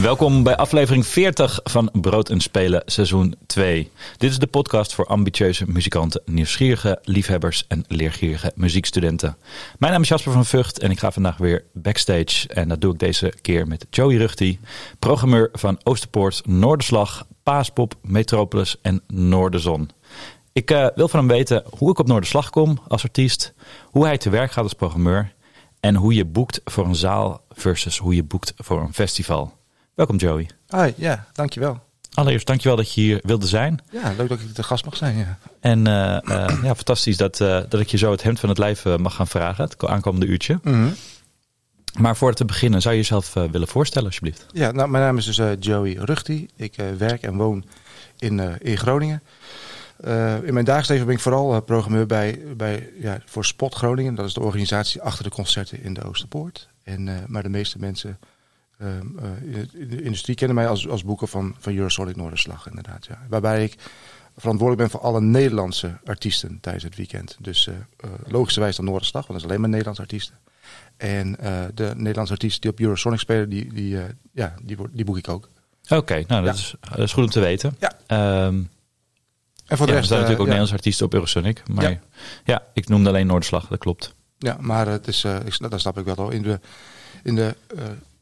Welkom bij aflevering 40 van Brood en Spelen seizoen 2. Dit is de podcast voor ambitieuze muzikanten, nieuwsgierige liefhebbers en leergierige muziekstudenten. Mijn naam is Jasper van Vught en ik ga vandaag weer backstage. En dat doe ik deze keer met Joey Ruchti, programmeur van Oosterpoort, Noorderslag, Paaspop, Metropolis en Noorderzon. Ik uh, wil van hem weten hoe ik op Noorderslag kom als artiest, hoe hij te werk gaat als programmeur en hoe je boekt voor een zaal versus hoe je boekt voor een festival. Welkom Joey. Hoi, ja, dankjewel. Allereerst dankjewel dat je hier wilde zijn. Ja, leuk dat ik de gast mag zijn. Ja. En uh, uh, ja, fantastisch dat, uh, dat ik je zo het hemd van het lijf mag gaan vragen, het aankomende uurtje. Mm -hmm. Maar voordat we beginnen, zou je jezelf willen voorstellen alsjeblieft? Ja, nou, mijn naam is dus Joey Ruchti. Ik werk en woon in, in Groningen. in mijn dagelijks leven ben ik vooral programmeur bij, bij, ja, voor Spot Groningen. Dat is de organisatie achter de concerten in de Oosterpoort. En, maar de meeste mensen in de industrie kennen mij als, als boeker van, van Eurosonic Noorderslag, inderdaad. Ja. Waarbij ik verantwoordelijk ben voor alle Nederlandse artiesten tijdens het weekend. Dus uh, logischerwijs dan Noorderslag, want dat is alleen maar Nederlandse artiesten. En de Nederlandse artiesten die op Eurosonic spelen, die, die, ja, die, die boek ik ook. Oké, okay, nou dat, ja. is, dat, is, goed om te weten. Ja. Um, en voor de ja, rest, er zijn natuurlijk ook Nederlandse artiesten op Eurosonic. Maar ja. ja. ik noemde alleen Noorderslag, dat klopt. Ja, maar het is, ik, dat snap ik wel al. In de, in de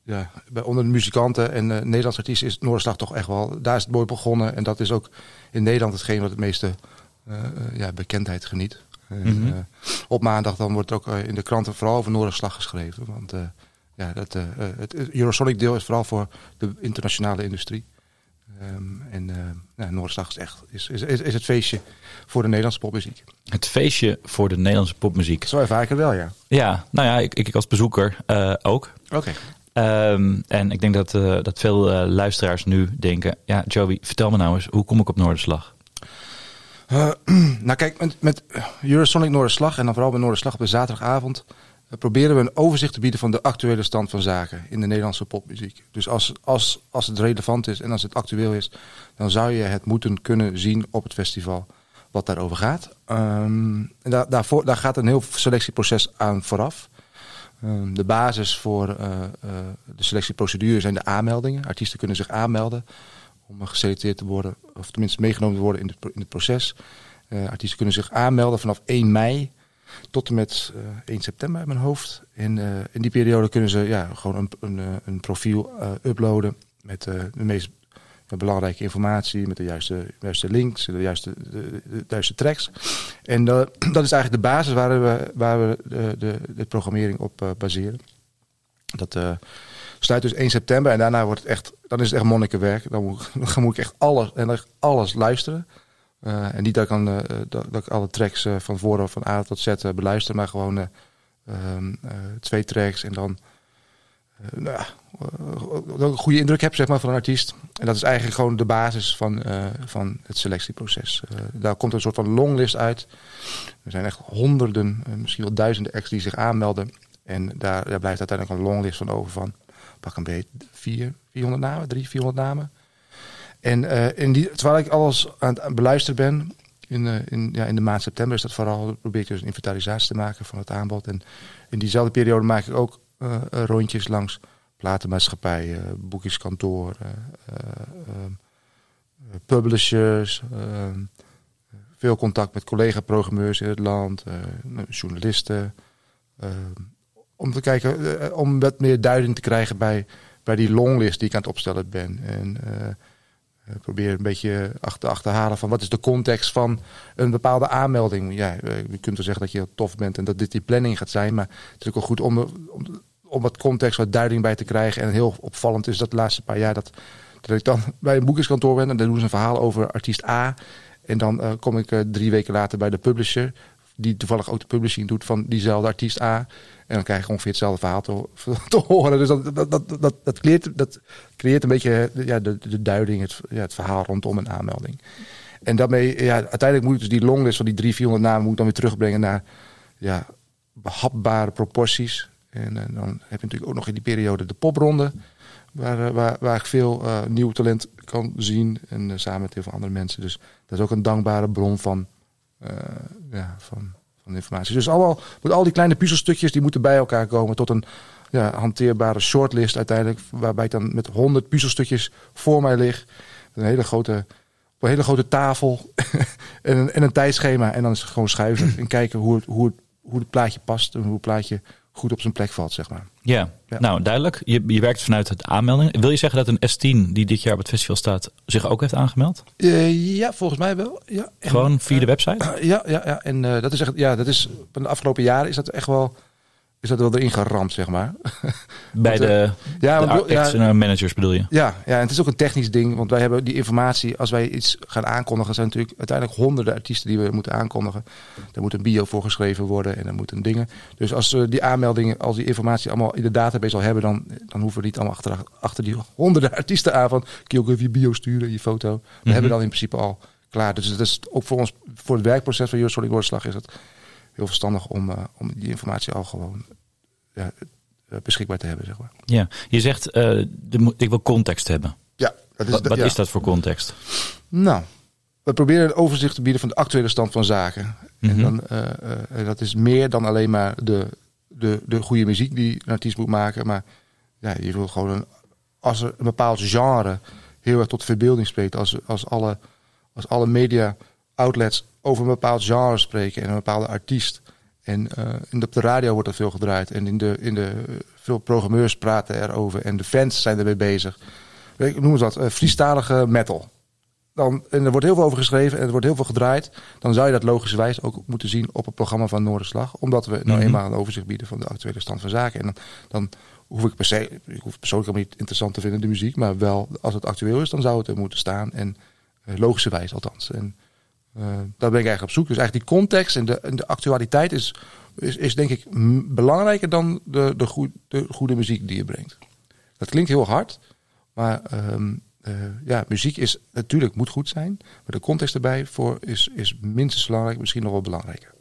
ja, bij onder de muzikanten en uh, Nederlandse artiesten is Noorderslag toch echt wel... Daar is het mooi begonnen en dat is ook in Nederland hetgeen wat het meeste uh, ja, bekendheid geniet. Mm -hmm. uh, op maandag dan wordt er ook in de kranten vooral over Noorderslag geschreven. Want ja, dat, het Eurosonic deel is vooral voor de internationale industrie. Um, en ja, Noorderslag is echt is, is, is, is het feestje voor de Nederlandse popmuziek. Het feestje voor de Nederlandse popmuziek. Zo ervaar ik het wel, ja. Ja, nou ja, ik, ik als bezoeker ook. Oké. Okay. Um, en ik denk dat, uh, dat veel uh, luisteraars nu denken: Ja, Joey, vertel me nou eens, hoe kom ik op Noorderslag? Uh, nou, kijk, met, Eurosonic Noorderslag en dan vooral bij Noorderslag op de zaterdagavond. proberen we een overzicht te bieden van de actuele stand van zaken in de Nederlandse popmuziek. Dus als, als, als het relevant is en als het actueel is, dan zou je het moeten kunnen zien op het festival wat daarover gaat. Um, en daar, daarvoor, daar gaat een heel selectieproces aan vooraf. Um, de basis voor uh, uh, de selectieprocedure zijn de aanmeldingen. Artiesten kunnen zich aanmelden om geselecteerd te worden, of tenminste meegenomen te worden in het, in het proces. Artiesten kunnen zich aanmelden vanaf 1 mei tot en met 1 september in mijn hoofd. En in die periode kunnen ze ja, gewoon een, een, een profiel uploaden met de meest belangrijke informatie, met de juiste, juiste links, de juiste, de, juiste tracks. En uh, dat is eigenlijk de basis waar we, waar we de, de, programmering op uh, baseren. Dat uh, sluit dus 1 september en daarna wordt het echt, dan is het echt monnikenwerk. Dan moet, dan moet ik echt alles, en echt alles luisteren. en niet dat ik, dan, dat, dat, ik alle tracks van voren van A tot Z beluister, maar gewoon ehm, twee tracks en dan nou ja, uh, een goede indruk heb zeg maar, van een artiest. En dat is eigenlijk gewoon de basis van, uh, van het selectieproces. daar komt een soort van longlist uit. Er zijn echt honderden, misschien wel duizenden acts die zich aanmelden. En daar, blijft uiteindelijk een longlist van over van, pak een beetje, vier, 400 namen, drie, 400 namen. En in die, terwijl ik alles aan het beluisteren ben, in, in, ja, in de maand september is dat vooral, probeer ik dus een inventarisatie te maken van het aanbod. En in diezelfde periode maak ik ook rondjes langs platenmaatschappijen, boekingskantoren, uh, publishers. veel contact met collega-programmeurs in het land, journalisten. om te kijken, om wat meer duiding te krijgen bij, bij die longlist die ik aan het opstellen ben. En probeer een beetje achter, achterhalen van wat is de context van een bepaalde aanmelding. Ja, je kunt wel zeggen dat je tof bent en dat dit die planning gaat zijn, maar het is wel goed om, om om wat context, wat duiding bij te krijgen. En heel opvallend is dat laatste paar jaar dat, dat ik dan bij een boekingskantoor ben en dan doen ze een verhaal over artiest A. En dan uh, kom ik uh, drie weken later bij de publisher, die toevallig ook de publishing doet van diezelfde artiest A. En dan krijg je ongeveer hetzelfde verhaal te, horen. Dus dat, dat, dat, creëert, dat creëert een beetje ja, de, de duiding, het, ja, het verhaal rondom een aanmelding. En daarmee, ja, uiteindelijk moet ik dus die longlist van die drie, 400 namen moet ik dan weer terugbrengen naar ja, behapbare proporties. En eh, dan heb je natuurlijk ook nog in die periode de popronde. Waar, eh, waar, waar ik veel eh, nieuw talent kan zien. En samen met heel veel andere mensen. Dus dat is ook een dankbare bron van, ja, van, van informatie. Dus allemaal, met al die kleine puzzelstukjes die moeten bij elkaar komen tot een ja, hanteerbare shortlist uiteindelijk. Waarbij ik dan met honderd puzzelstukjes voor mij lig. Een hele grote, op een hele grote tafel en, een, en een tijdschema. En dan is het gewoon schuiven en kijken hoe het, hoe, het, hoe het plaatje past. En hoe het plaatje goed op zijn plek valt, zeg maar. Ja, Ja. nou duidelijk. Je, je werkt vanuit het aanmelding. Wil je zeggen dat een S10 die dit jaar op het festival staat zich ook heeft aangemeld? Eh, ja, volgens mij wel. Ja. En, Gewoon via de website? eh, ja, ja, ja. En eh, dat is echt, ja, dat is van de afgelopen jaren is dat echt wel, is dat wel erin geramd, zeg maar. Bij Want, de, Ja, de want- ja, managers bedoel je? Ja, ja, en het is ook een technisch ding, want wij hebben die informatie, als wij iets gaan aankondigen, zijn natuurlijk uiteindelijk honderden artiesten die we moeten aankondigen. Er moet een bio voor geschreven worden en er moeten dingen. Dus als we die aanmeldingen, als die informatie allemaal in de database al hebben, dan, dan hoeven we niet allemaal achter, achter die honderden artiesten aan van, kun je ook even je bio sturen, je foto. We Mhm. hebben dan in principe al klaar. Dus dat is ook voor ons, voor het werkproces van Eurosonic Noorderslag is het heel verstandig om, eh, om die informatie al gewoon ja, eh, beschikbaar te hebben, zeg maar. Ja. Je zegt, eh, de, ik wil context hebben. Ja, dat Wat, wat ja. is dat voor context? Nou, we proberen een overzicht te bieden van de actuele stand van zaken. Mhm. En dan, eh, en dat is meer dan alleen maar de, de, de goede muziek die een artiest moet maken. Maar ja, je wil gewoon een, als er een bepaald genre heel erg tot verbeelding spreekt. Als, als, alle, als alle media outlets over een bepaald genre spreken en een bepaalde artiest. En in de, op de radio wordt er veel gedraaid. En in de, in de, veel programmeurs praten erover. En de fans zijn ermee bezig. Ik noem het wat, uh, metal dan, en er wordt heel veel over geschreven en er wordt heel veel gedraaid. Dan zou je dat logischerwijs ook moeten zien op het programma van Noorderslag. Omdat we nou Mhm. eenmaal een overzicht bieden van de actuele stand van zaken. En dan, dan hoef ik per se, ik hoef persoonlijk helemaal niet interessant te vinden de muziek. Maar wel, als het actueel is, dan zou het er moeten staan. En eh, logischerwijs althans. En daar ben ik eigenlijk op zoek. Dus eigenlijk die context en de, de actualiteit is, is, is denk ik belangrijker dan de, de, goe- de goede muziek die je brengt. Dat klinkt heel hard, maar ehm, eh, ja, muziek is natuurlijk moet goed zijn, maar de context erbij voor is, is minstens belangrijk, misschien nog wel belangrijker.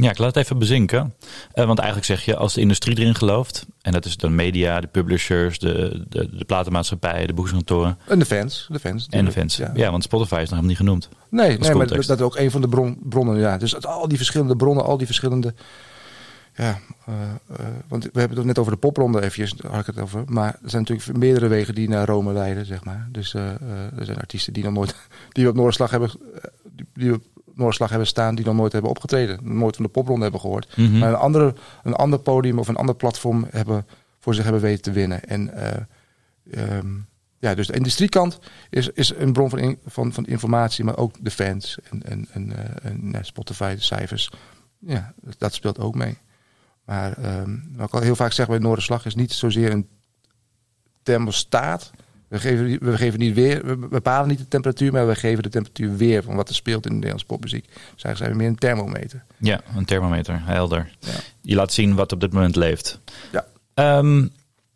Ja, ik laat het even bezinken. Eh, want eigenlijk zeg je, als de industrie erin gelooft, en dat is de media, de publishers, de, de, de platenmaatschappijen, de boekingskantoren En de fans, de fans. en de fans. Ja. Ja. want Spotify is nog helemaal niet genoemd. Nee, nee maar dat, is ook een van de bron, bronnen. Ja. Dus al die verschillende bronnen, al die verschillende. Ja, eh, eh, want we hebben het net over de popronde eventjes, daar had ik het over. Maar er zijn natuurlijk meerdere wegen die naar Rome leiden, zeg maar. Dus er zijn artiesten die nog nooit, die we op Noorderslag hebben, die, die op Noorderslag hebben staan, die nog nooit hebben opgetreden, nooit van de popronde hebben gehoord. Mhm. Maar een, andere, een ander podium of een ander platform hebben, voor zich hebben weten te winnen. En eh, ehm, ja, dus de industriekant is, is een bron van, in- van, van informatie, maar ook de fans en, en, en, eh, en Spotify, de cijfers. Ja, dat speelt ook mee. Maar ehm, wat ik al heel vaak zeg bij Noorderslag is niet zozeer een thermostaat. We geven, we geven niet weer, we bepalen niet de temperatuur, maar we geven de temperatuur weer van wat er speelt in de Nederlandse popmuziek. Dus eigenlijk zijn we meer een thermometer. Ja, een thermometer, helder. Ja. Je laat zien wat op dit moment leeft. Ja. Ehm,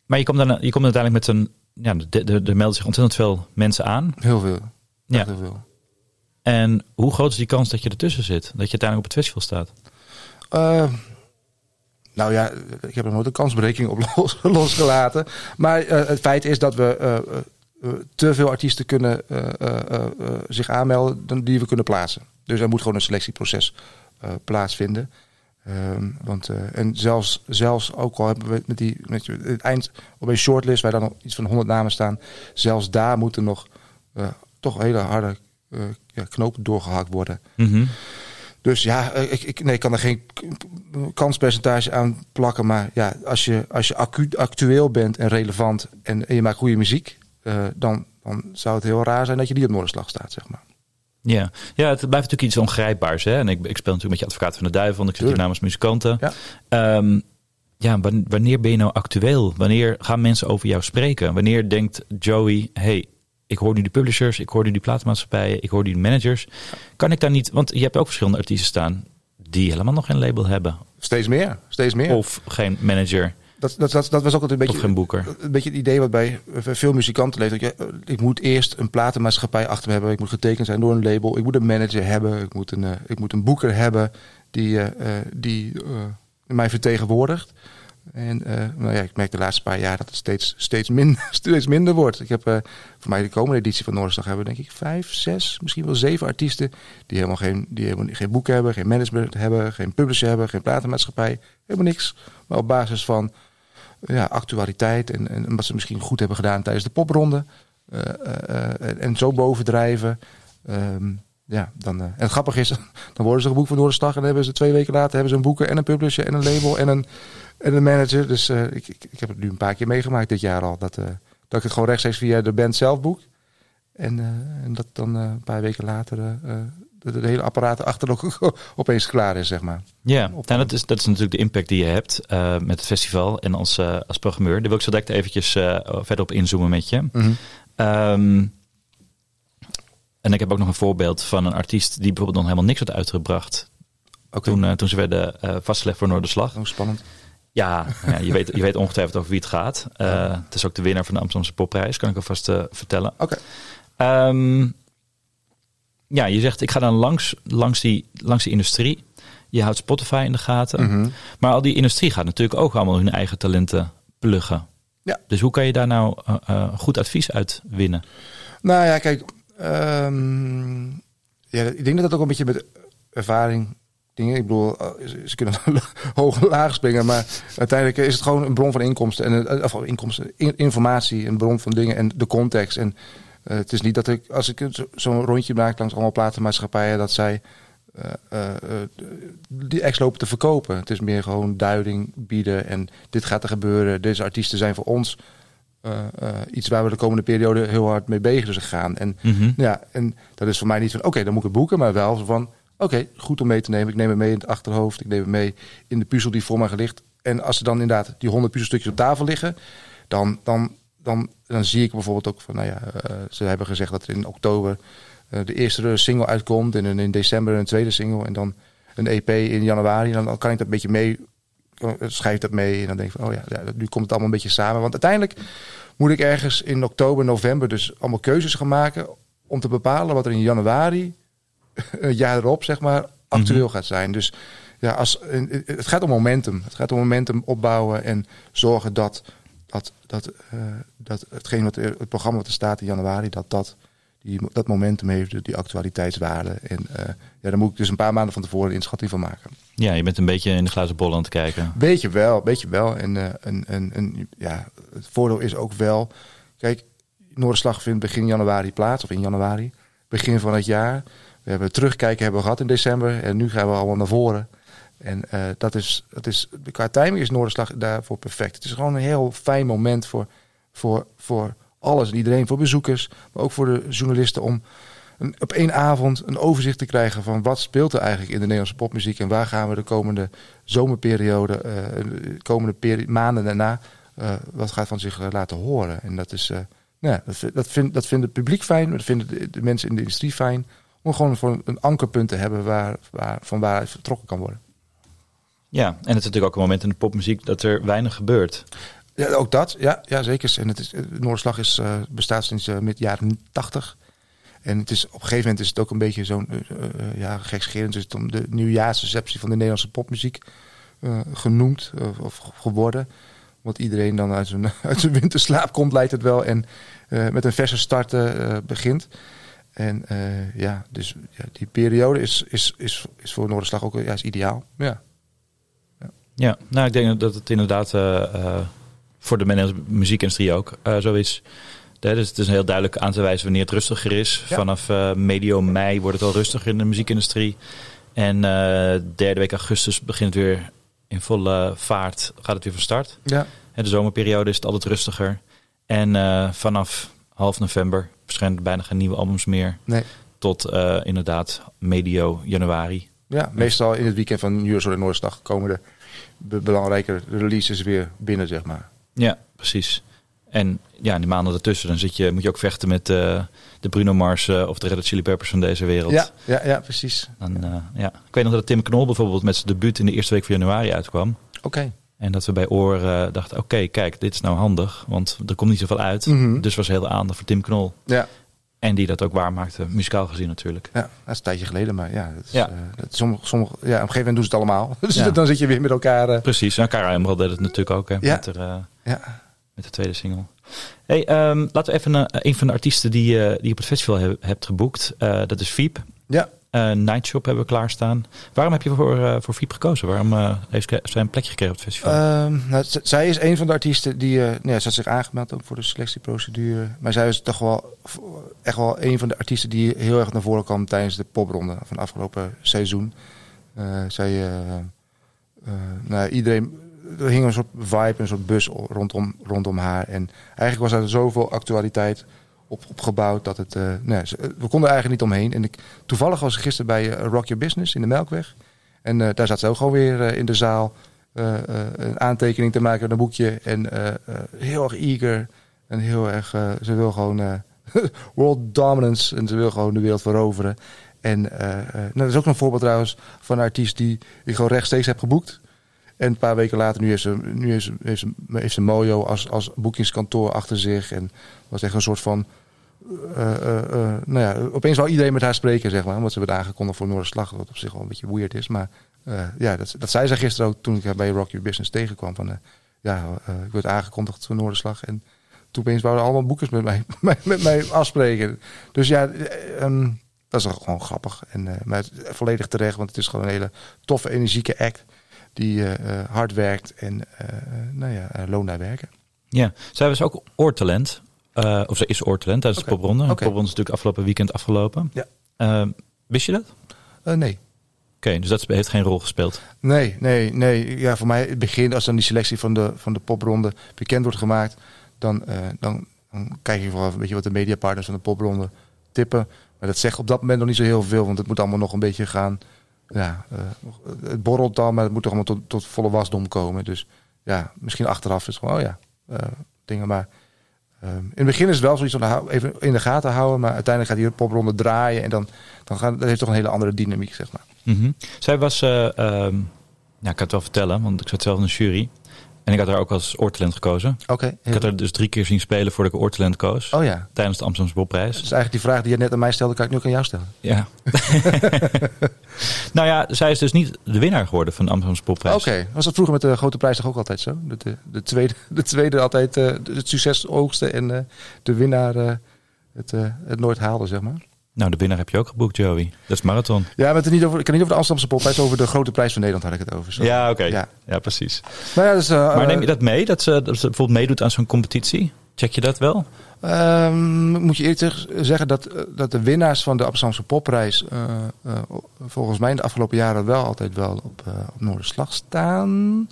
maar je komt, dan, je komt uiteindelijk met een... Ja, er- melden zich ontzettend veel mensen aan. Heel veel. Ja. Heel veel. En hoe groot is die kans dat je ertussen zit? Dat je uiteindelijk op het festival staat? Eh, nou ja, ik heb er nooit een kansberekening op los- losgelaten. Maar eh, het feit is dat we eh, eh, te veel artiesten kunnen zich aanmelden die we kunnen plaatsen. Dus er moet gewoon een selectieproces plaatsvinden. Ehm, want, en zelfs, zelfs ook al hebben we met die met het eind op een shortlist waar dan nog iets van 100 namen staan, zelfs daar moeten nog toch hele harde knopen doorgehakt worden. Mhm. Dus ja, eh, ik, ik, nee, ik kan er geen kanspercentage aan plakken. Maar ja, als je, als je acu, actueel bent en relevant en, en je maakt goede muziek, eh, dan, dan zou het heel raar zijn dat je niet op Noorderslag staat, zeg maar. Ja. ja, het blijft natuurlijk iets ongrijpbaars. Hè? En ik, ik speel natuurlijk met je advocaat van de duivel, want ik zit hier namens muzikanten. Ja. Ehm, ja, wan- wanneer ben je nou actueel? Wanneer gaan mensen over jou spreken? Wanneer denkt Joey, hey, ik hoor nu de publishers, ik hoor nu die platenmaatschappijen, ik hoor nu de managers. Kan ik daar niet, want je hebt ook verschillende artiesten staan die helemaal nog geen label hebben. Steeds meer, steeds meer. Of geen manager, Dat, dat, dat, dat was ook altijd een of beetje, geen boeker. een beetje het idee wat bij veel muzikanten leeft. Dat je, eh, ik moet eerst een platenmaatschappij achter me hebben. Ik moet getekend zijn door een label. Ik moet een manager hebben. Ik moet een, eh, ik moet een boeker hebben. die, eh, die mij vertegenwoordigt. En eh, nou ja, ik merk de laatste paar jaar dat het steeds, steeds, min, steeds minder wordt. Ik heb eh, voor mij de komende editie van Noorderslag hebben denk ik vijf, zes, misschien wel zeven artiesten die helemaal geen, die helemaal geen boek hebben, geen management hebben, geen publisher hebben, geen platenmaatschappij, helemaal niks. Maar op basis van ja, actualiteit en, en wat ze misschien goed hebben gedaan tijdens de popronde. eh, eh, en zo bovendrijven. Ehm, ja, dan, en het grappige is, dan worden ze geboekt voor Noorderslag en dan hebben ze twee weken later hebben ze een boeken en een publisher en een label en een, en een manager. Dus eh, ik, ik, ik heb het nu een paar keer meegemaakt dit jaar al. Dat, eh, dat ik het gewoon rechtstreeks via de band zelf boek. En, eh, en dat dan een paar weken later de, de hele apparaat achter ook opeens klaar is, zeg maar. Ja, nou, dat, is, dat is natuurlijk de impact die je hebt met het festival en als, als programmeur. Daar wil ik zo direct eventjes verder op inzoomen met je. Ehm, en ik heb ook nog een voorbeeld van een artiest die bijvoorbeeld nog helemaal niks had uitgebracht. Oké. Toen, toen ze werden vastgelegd voor Noorderslag. Oh, spannend. Ja, ja je, weet, je weet ongetwijfeld over wie het gaat. Eh, het is ook de winnaar van de Amsterdamse Popprijs, kan ik alvast eh vertellen. Oké. Ehm, ja, je zegt ik ga dan langs, langs, die, langs die industrie. Je houdt Spotify in de gaten. Mhm. Maar al die industrie gaat natuurlijk ook allemaal hun eigen talenten pluggen. Ja. Dus hoe kan je daar nou eh, goed advies uit winnen? Nou ja, kijk. ehm, ja, ik denk dat dat ook een beetje met ervaring dingen. Ik bedoel, eh, ze, kunnen hoog en laag springen, maar uiteindelijk is het gewoon een bron van inkomsten en eh, of inkomsten, in- informatie, een bron van dingen en de context. En eh, het is niet dat ik, als ik zo- zo'n rondje maak langs allemaal platenmaatschappijen, dat zij die ex lopen te verkopen. Het is meer gewoon duiding bieden en dit gaat er gebeuren. Deze artiesten zijn voor ons iets waar we de komende periode heel hard mee bezig zijn gegaan. En Mhm. ja, en dat is voor mij niet van, oké, dan moet ik het boeken, maar wel van, oké, goed om mee te nemen. Ik neem het mee in het achterhoofd, ik neem het mee in de puzzel die voor mij ligt. En als er dan inderdaad die honderd puzzelstukjes op tafel liggen, dan, dan, dan, dan zie ik bijvoorbeeld ook van, nou ja, eh, ze hebben gezegd dat er in oktober eh, de eerste single uitkomt en in december een tweede single en dan een EP in januari. En dan, kan ik dat een beetje mee, schrijf dat mee en dan denk ik van, oh ja, ja, nu komt het allemaal een beetje samen. Want uiteindelijk moet ik ergens in oktober, november dus allemaal keuzes gaan maken om te bepalen wat er in januari, een jaar erop, zeg maar, actueel gaat zijn. Dus ja, als, en het gaat om momentum. Het gaat om momentum opbouwen en zorgen dat, dat, dat, eh, dat hetgeen wat het programma wat er staat in januari, dat dat, die, dat momentum heeft, die actualiteitswaarde. En eh, ja, daar moet ik dus een paar maanden van tevoren een inschatting van maken. Ja, je bent een beetje in de glazen bol aan het kijken. Beetje wel, beetje wel. En, eh, en, en, en ja, het voordeel is ook wel. Kijk, Noorderslag vindt begin januari plaats, of in januari, begin van het jaar. We hebben terugkijken hebben we gehad in december en nu gaan we allemaal naar voren. En eh, dat is, dat is, qua timing is Noorderslag daarvoor perfect. Het is gewoon een heel fijn moment voor, voor, voor alles en iedereen, voor bezoekers, maar ook voor de journalisten om op één avond een overzicht te krijgen van wat speelt er eigenlijk in de Nederlandse popmuziek en waar gaan we de komende zomerperiode, eh, de komende maanden daarna, eh, wat gaat van zich laten horen. En dat is, nou dat, dat, dat vindt het publiek fijn, dat vinden de, de mensen in de industrie fijn, om gewoon voor een ankerpunt te hebben waar, waar, van waaruit vertrokken kan worden. Ja, en het is natuurlijk ook een moment in de popmuziek dat er weinig gebeurt. Ja, ook dat. Ja, ja zeker. En het is, Noorderslag is, eh, bestaat sinds uh, mid jaren 80. En het is, op een gegeven moment is het ook een beetje zo'n uh, ja, gekscherend. is het om de nieuwjaarsreceptie van de Nederlandse popmuziek genoemd of, geworden. Want iedereen dan uit zijn, uit zijn winterslaap komt, lijkt het wel. En met een verse start begint. En uh, ja, dus ja, die periode is, is, is, is voor Noorderslag ook ja, is ideaal. Ja. ja. Ja, nou ik denk dat het inderdaad uh, voor de muziekindustrie ook uh, zo is. Dus het is heel duidelijk aan te wijzen wanneer het rustiger is. Ja. Vanaf uh, medio mei wordt het al rustiger in de muziekindustrie. En uh, derde week augustus begint het weer in volle vaart, gaat het weer van start. Ja. En de zomerperiode is het altijd rustiger. En uh, vanaf half november verschijnen bijna geen nieuwe albums meer. Nee. Tot uh, inderdaad medio januari. Ja, meestal in het weekend van Eurozone en Noordsdag komen de be belangrijke releases weer binnen, zeg maar. Ja, precies. En ja, in die maanden ertussen dan zit je, moet je ook vechten met uh, de Bruno Mars uh, of de Red Hot Chili Peppers van deze wereld. Ja, ja, ja precies. Dan, ja. Ik weet nog dat Tim Knol bijvoorbeeld met zijn debuut in de eerste week van januari uitkwam. Oké. Okay. En dat we bij Oor dachten, oké, okay, kijk, dit is nou handig, want er komt niet zoveel uit. Mhm. Mm -hmm. Dus was heel aandacht voor Tim Knol. Ja. En die dat ook waarmaakte, muzikaal gezien natuurlijk. Ja, dat is een tijdje geleden, maar ja, dat is, Ja. eh, dat sommige, sommige, ja, op een gegeven moment doen ze het allemaal. Dus Ja. dan zit je weer met elkaar. eh, Precies, en Cara Emerald deed het natuurlijk ook hè, Ja. met, de, eh, ja. met de tweede single. Hey, ehm, laten we even eh, een van de artiesten die, eh, die je op het festival he- hebt geboekt. Eh, dat is Veep. ja, Eh Nightshop hebben we klaarstaan. Waarom heb je voor, eh voor Veep gekozen? Waarom eh, heeft zij een plekje gekregen op het festival? Ehm, nou, zij is een van de artiesten die. eh nou ze had zich aangemeld voor de selectieprocedure. Maar zij is toch wel echt wel een van de artiesten die heel erg naar voren kwam tijdens de popronde van het afgelopen seizoen. Eh, zij. eh, eh, nou, iedereen. Er hing een soort vibe, een soort bus rondom, rondom haar. En eigenlijk was er zoveel actualiteit op, op gebouwd dat het. eh, nou ja, ze- we konden er eigenlijk niet omheen. En ik, toevallig was ik gisteren bij eh, Rock Your Business in de Melkweg. En eh, daar zat ze ook gewoon weer eh, in de zaal eh, eh, een aantekening te maken met een boekje. En eh, eh, heel erg eager. En heel erg, eh, ze wil gewoon eh, world dominance. En ze wil gewoon de wereld veroveren. En eh, eh, nou, dat is ook een voorbeeld trouwens van een artiest die ik gewoon rechtstreeks heb geboekt. En een paar weken later, nu heeft ze, nu heeft ze, heeft ze, heeft Mojo als, als boekingskantoor achter zich. En was echt een soort van. Eh, eh, eh, nou ja, opeens wou iedereen met haar spreken, zeg maar. Omdat ze werd aangekondigd voor Noorderslag, wat op zich wel een beetje weird is. Maar ja, dat, dat zei ze gisteren ook toen ik bij Rock Your Business tegenkwam. Van, ja, ik werd aangekondigd voor Noorderslag. En toen opeens wouden allemaal boekers met mij, met, mij afspreken. Dus ja, eh, ehm, dat is gewoon grappig. En, maar volledig terecht, want het is gewoon een hele toffe, energieke act. Die hard werkt en nou ja, loon naar werken. Ja, zij was ook oortalent. Eh, of ze is oortalent tijdens Oké. de popronde. De Oké. popronde is natuurlijk afgelopen weekend afgelopen. Ja. Eh, wist je dat? Oké, Eh, nee. dus dat heeft geen rol gespeeld. Nee, nee, nee. Ja, voor mij het begin, als dan die selectie van de, van de popronde bekend wordt gemaakt, dan, dan, dan kijk je vooral een beetje wat de mediapartners van de popronde tippen. Maar dat zegt op dat moment nog niet zo heel veel, want het moet allemaal nog een beetje gaan. Ja, het borrelt dan, maar het moet toch allemaal tot, tot volle wasdom komen. Dus ja, misschien achteraf is het gewoon, oh ja, dingen. Maar ehm, in het begin is het wel zoiets hou- even in de gaten houden, maar uiteindelijk gaat die popronde draaien en dan, dan gaat, dat heeft toch een hele andere dynamiek, zeg maar. Mhm. Zij was, ehm, ja, ik kan het wel vertellen, want ik zat zelf in de jury. En ik had haar ook als oortalent gekozen. Oké. Ik had haar dus drie keer zien spelen voordat ik oortalent koos. Oh ja. Tijdens de Amsterdamse Popprijs. Dus eigenlijk die vraag die je net aan mij stelde, kan ik nu ook aan jou stellen. Ja. nou ja, zij is dus niet de winnaar geworden van de Amsterdamse Popprijs. Oké, was dat vroeger met de grote prijs toch ook altijd zo? De, de, de tweede, de tweede altijd eh, het succes oogste en eh, de winnaar eh, het, het nooit haalde, zeg maar. Nou, de winnaar heb je ook geboekt, Joey. Dat is marathon. Ja, maar het is niet over, ik kan niet over de Amsterdamse popprijs, over de grote prijs van Nederland had ik het over. Zo. Ja, oké. Ja. Ja. precies. Nou ja, dus, eh, Maar neem je dat mee, dat ze, dat ze bijvoorbeeld meedoet aan zo'n competitie? Check je dat wel? Ehm, moet je eerlijk zeg- zeggen dat, eh, dat de winnaars van de Amsterdamse popprijs eh, eh, volgens mij in de afgelopen jaren wel altijd wel op, eh op Noorderslag staan.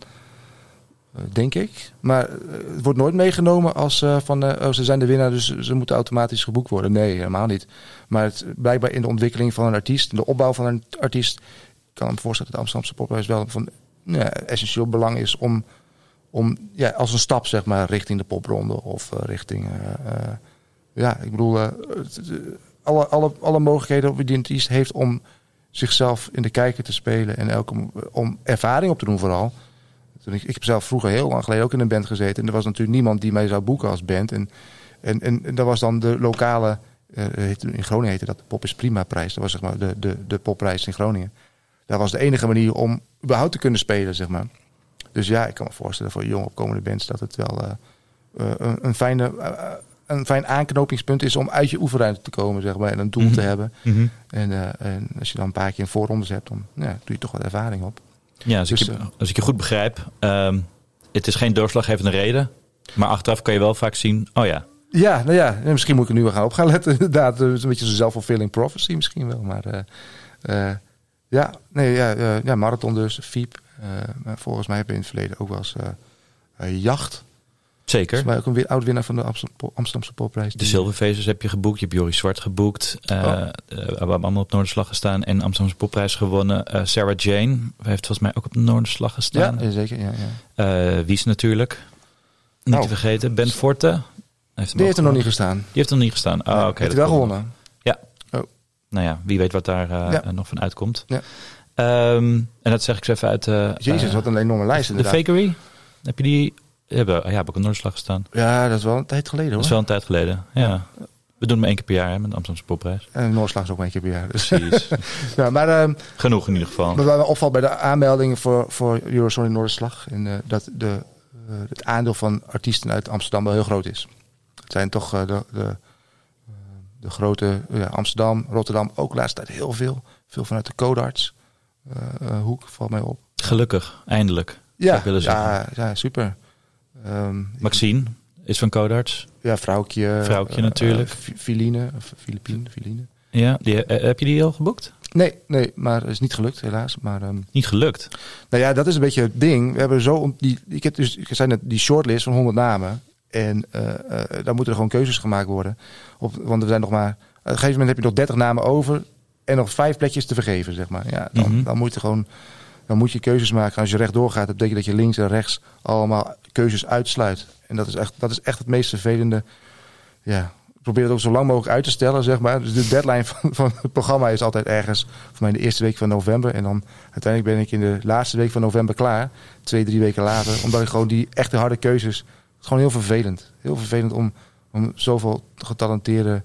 Eh, denk ik. Maar eh, het wordt nooit meegenomen als eh, van oh, ze zijn de winnaar, dus ze moeten automatisch geboekt worden. Nee, helemaal niet. Maar het, blijkbaar in de ontwikkeling van een artiest, de opbouw van een artiest, ik kan me voorstellen dat de Amsterdamse popprijs wel van essentieel belang is om om ja, als een stap zeg maar richting de popronde of richting ja ik bedoel alle, alle, alle mogelijkheden die een artiest heeft om zichzelf in de kijker te spelen en om, om ervaring op te doen vooral. Toen ik, ik heb zelf vroeger heel lang geleden ook in een band gezeten en er was natuurlijk niemand die mij zou boeken als band en en, en, en dat was dan de lokale eh, in Groningen heette dat de Pop is Prima prijs. Dat was zeg maar de, de, de popprijs in Groningen. Dat was de enige manier om überhaupt te kunnen spelen zeg maar. Dus ja, ik kan me voorstellen voor jonge opkomende bands dat het wel eh, eh, een, een, fijne, een fijn aanknopingspunt is om uit je oefenruimte te komen, zeg maar, en een doel Mhm. te hebben. En, eh, en als je dan een paar keer een voorrondes hebt, dan ja, doe je toch wat ervaring op. Ja, als, Dus, ik, je, eh, als ik je goed begrijp, ehm, het is geen doorslaggevende reden. Maar achteraf kan je wel vaak zien, oh ja, Ja, nou ja, en misschien moet ik er nu wel gaan op gaan letten. Inderdaad, het is een beetje zo'n self-fulfilling prophecy misschien wel. Maar eh, eh, ja, nee, ja, eh, ja, marathon dus, Fiep. Eh, maar volgens mij hebben we in het verleden ook wel eens eh, eh, jacht. Zeker. Mij ook een weer oud winnaar van de Amsterdam- Amsterdamse popprijs. De Zilverfeesters heb je geboekt, je hebt Joris Zwart geboekt. eh Oh. eh, we hebben allemaal op Noorderslag gestaan en Amsterdamse Popprijs gewonnen. Eh, Sarah Jane heeft volgens mij ook op de Noorderslag gestaan. Ja, zeker. Ja, ja. Wies natuurlijk, niet Oh. te vergeten. Ben Forte. Heeft hem Die heeft er nog niet gewonnen. gestaan. Die heeft er nog niet gestaan. Nee, oké. heeft dat hij wel komt nog. gewonnen. Nou ja, wie weet wat daar Ja. nog van uitkomt. Ja. Ehm, en dat zeg ik zo even uit. Jezus, wat een enorme lijst De inderdaad. Fakery. Heb je die? Hebben, ja, heb ik op Noorderslag gestaan. Ja, dat is wel een tijd geleden Dat hoor. is wel een tijd geleden. Ja. We doen hem één keer per jaar hè, met de Amsterdamse popprijs. En Noorslag is ook maar één keer per jaar. Dus. Precies. ja, maar ehm, Genoeg in ieder geval. wat mij opvalt bij de aanmeldingen voor, voor Eurosonic Noorderslag... En, eh, dat de, eh, het aandeel van artiesten uit Amsterdam wel heel groot is. Het zijn toch eh, de, de, de grote ja, Amsterdam, Rotterdam, ook de laatste tijd heel veel. Veel vanuit de Codarts. hoek valt mij op. Gelukkig, eindelijk. Ja, ja, ja, super. Ehm, Maxine is van Codarts. ja, vrouwtje. Vrouwtje eh, natuurlijk. eh, Fi- Filine, of Filipine, Filine. Ja, die, eh, heb je die al geboekt? Nee, nee, maar het is niet gelukt helaas. Maar ehm, Niet gelukt. Nou ja, dat is een beetje het ding. We hebben zo om- die, ik heb dus, ik zei net, die shortlist van 100 namen. En eh eh, daar moeten er gewoon keuzes gemaakt worden. Op, want er zijn nog maar. Op een gegeven moment heb je nog 30 namen over. En nog vijf plekjes te vergeven, zeg maar. Ja, dan, Mhm. dan moet je gewoon. Dan moet je keuzes maken. Als je rechtdoor gaat, dat betekent dat je links en rechts allemaal keuzes uitsluit. En dat is echt, dat is echt het meest vervelende. Ja, ik probeer het ook zo lang mogelijk uit te stellen, zeg maar. Dus de deadline van, van het programma is altijd ergens, voor mij de eerste week van november. En dan uiteindelijk ben ik in de laatste week van november klaar. Twee, drie weken later. Omdat ik gewoon die echte harde keuzes. Het is gewoon heel vervelend. Heel vervelend om, om zoveel getalenteerde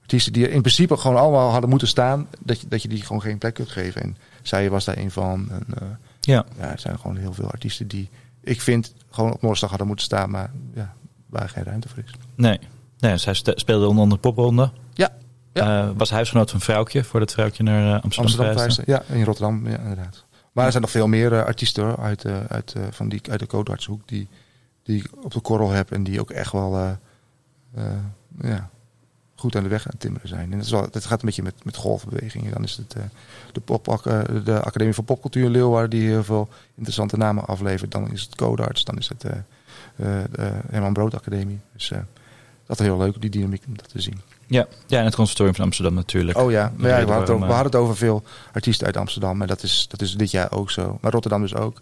artiesten die in principe gewoon allemaal hadden moeten staan. Dat je, dat je die gewoon geen plek kunt geven. En zij was daar een van. En, eh, Ja. ja, er zijn gewoon heel veel artiesten die ik vind gewoon op Noorderslag hadden moeten staan. Maar ja, waar geen ruimte voor is. Nee. nee zij speelde onder andere popronde. Ja, Eh, was huisgenoot van Vrouwtje, voordat Vrouwtje naar eh, Amsterdam, Amsterdam reisde. Ja, in Rotterdam, ja, inderdaad. Maar er zijn nog veel meer artiesten hoor, uit, uit, van die, uit de Codartshoek die, die ik op de korrel heb en die ook echt wel ja, goed aan de weg aan het timmeren zijn. En dat, is wel, dat gaat een beetje met, met golfbewegingen. Dan is het eh, de, pop, eh, de Academie voor Popcultuur in Leeuwarden die heel veel interessante namen aflevert. Dan is het Codarts, dan is het eh, eh, de Herman Brood Academie. Dus dat is heel leuk, die dynamiek om dat te zien. Ja. ja, en het conservatorium van Amsterdam natuurlijk. Oh ja, maar ja reden we, hadden het over, waarom, we hadden het over veel artiesten uit Amsterdam. En dat is, dat is dit jaar ook zo. Maar Rotterdam dus ook.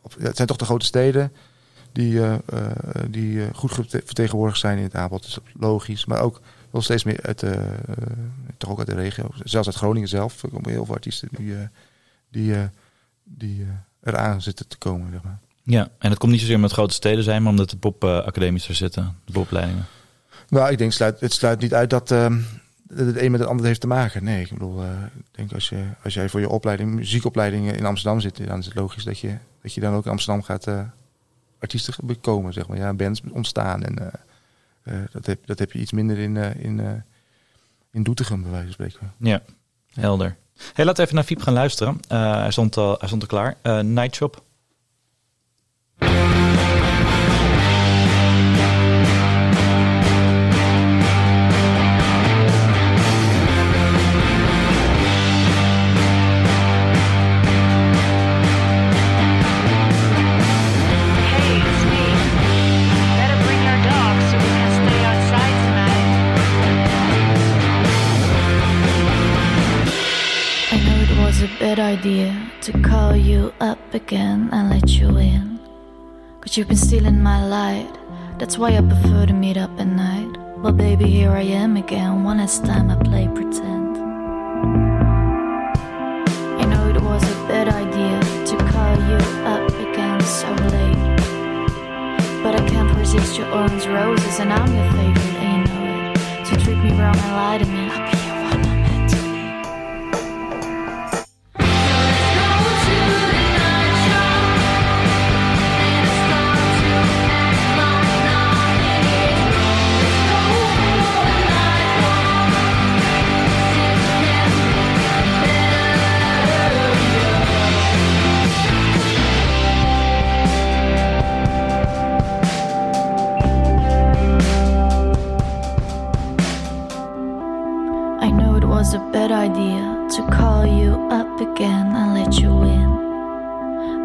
Op- het zijn toch de grote steden die, eh, die eh, goed vertegenwoordigd zijn in het aanbod. Dat is logisch. Maar ook wel steeds meer uit, de, toch ook uit de regio. Zelfs uit Groningen zelf. Er komen heel veel artiesten die, die, die eraan zitten te komen. Zeg maar. Ja, en het komt niet zozeer omdat het grote steden zijn, maar omdat de popacademies er zitten, de popopleidingen. Nou, ik denk sluit, het sluit niet uit dat ehm, het een met het ander heeft te maken. Nee, ik bedoel, ik denk als, je, als jij voor je opleiding, muziekopleiding in Amsterdam zit, dan is het logisch dat je, dat je dan ook in Amsterdam gaat artiesten bekomen, zeg maar. Ja, bands ontstaan en eh, eh, dat, heb, dat heb je iets minder in, eh, in, in Doetinchem, bij wijze van spreken. Ja, helder. Hey, laten we even naar Fiep gaan luisteren. Hij, stond al, hij stond er klaar. Nightshop. To call you up again and let you in. Cause you've been stealing my light. That's why I prefer to meet up at night. But baby, here I am again. One last time I play pretend. I know it was a bad idea to call you up again so late. But I can't resist your orange roses, and I'm your favorite, and you know it. So treat me wrong and lie to me.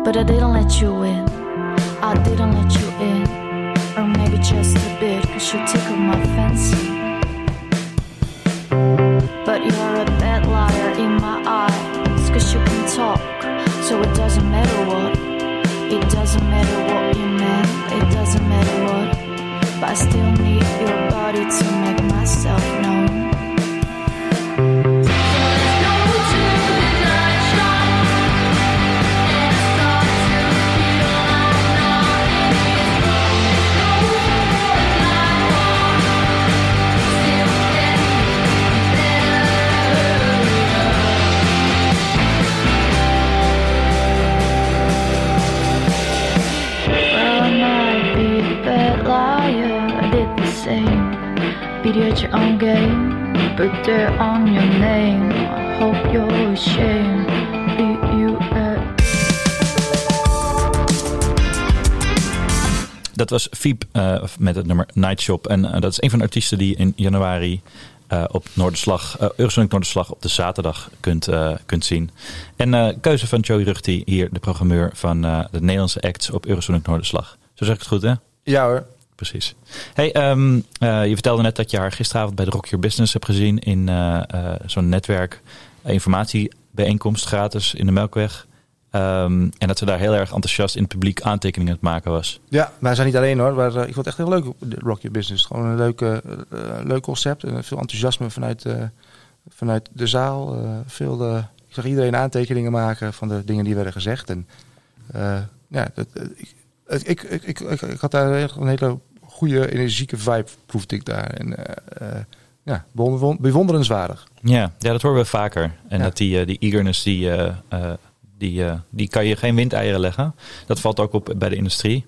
But I didn't let you in. I didn't let you in. Or maybe just a bit, cause you tickled my fancy. But you're a bad liar in my eyes, cause you can talk. So it doesn't matter what. It doesn't matter what you meant. It doesn't matter what. But I still need your body to make myself known. Beat at your own game, but they're on your name. I hope you're ashamed. Beat you at Dat was Fiep eh, met het nummer Night Shop. En eh, dat is een van de artiesten die je in januari eh, op Noorderslag, eh Eurosonic Noorderslag op de zaterdag kunt, kunt zien. En eh, keuze van Joey Ruchti, hier de programmeur van eh, de Nederlandse acts op Eurosonic Noorderslag. Zo zeg ik het goed, hè? Ja hoor. Precies. Hey, ehm, eh, je vertelde net dat je haar gisteravond bij de Rock Your Business hebt gezien in eh, eh, zo'n netwerk informatiebijeenkomst gratis in de Melkweg. Ehm, en dat ze daar heel erg enthousiast in het publiek aantekeningen aan het maken was. Ja, wij zijn niet alleen hoor. Maar, ik vond het echt heel leuk, de Rock Your Business. Gewoon een leuk, eh, leuk concept. En veel enthousiasme vanuit, vanuit de zaal. Veel, eh, ik zag iedereen aantekeningen maken van de dingen die werden gezegd. En ja, dat, ik, ik, ik, ik, had daar een hele goede, energieke vibe, proefde ik daar. En eh, eh, ja, bewonder- bewonderenswaardig. Ja, ja dat horen we vaker. En Ja. dat die, eh, die eagerness, die, die, die kan je geen windeieren leggen. Dat valt ook op bij de industrie.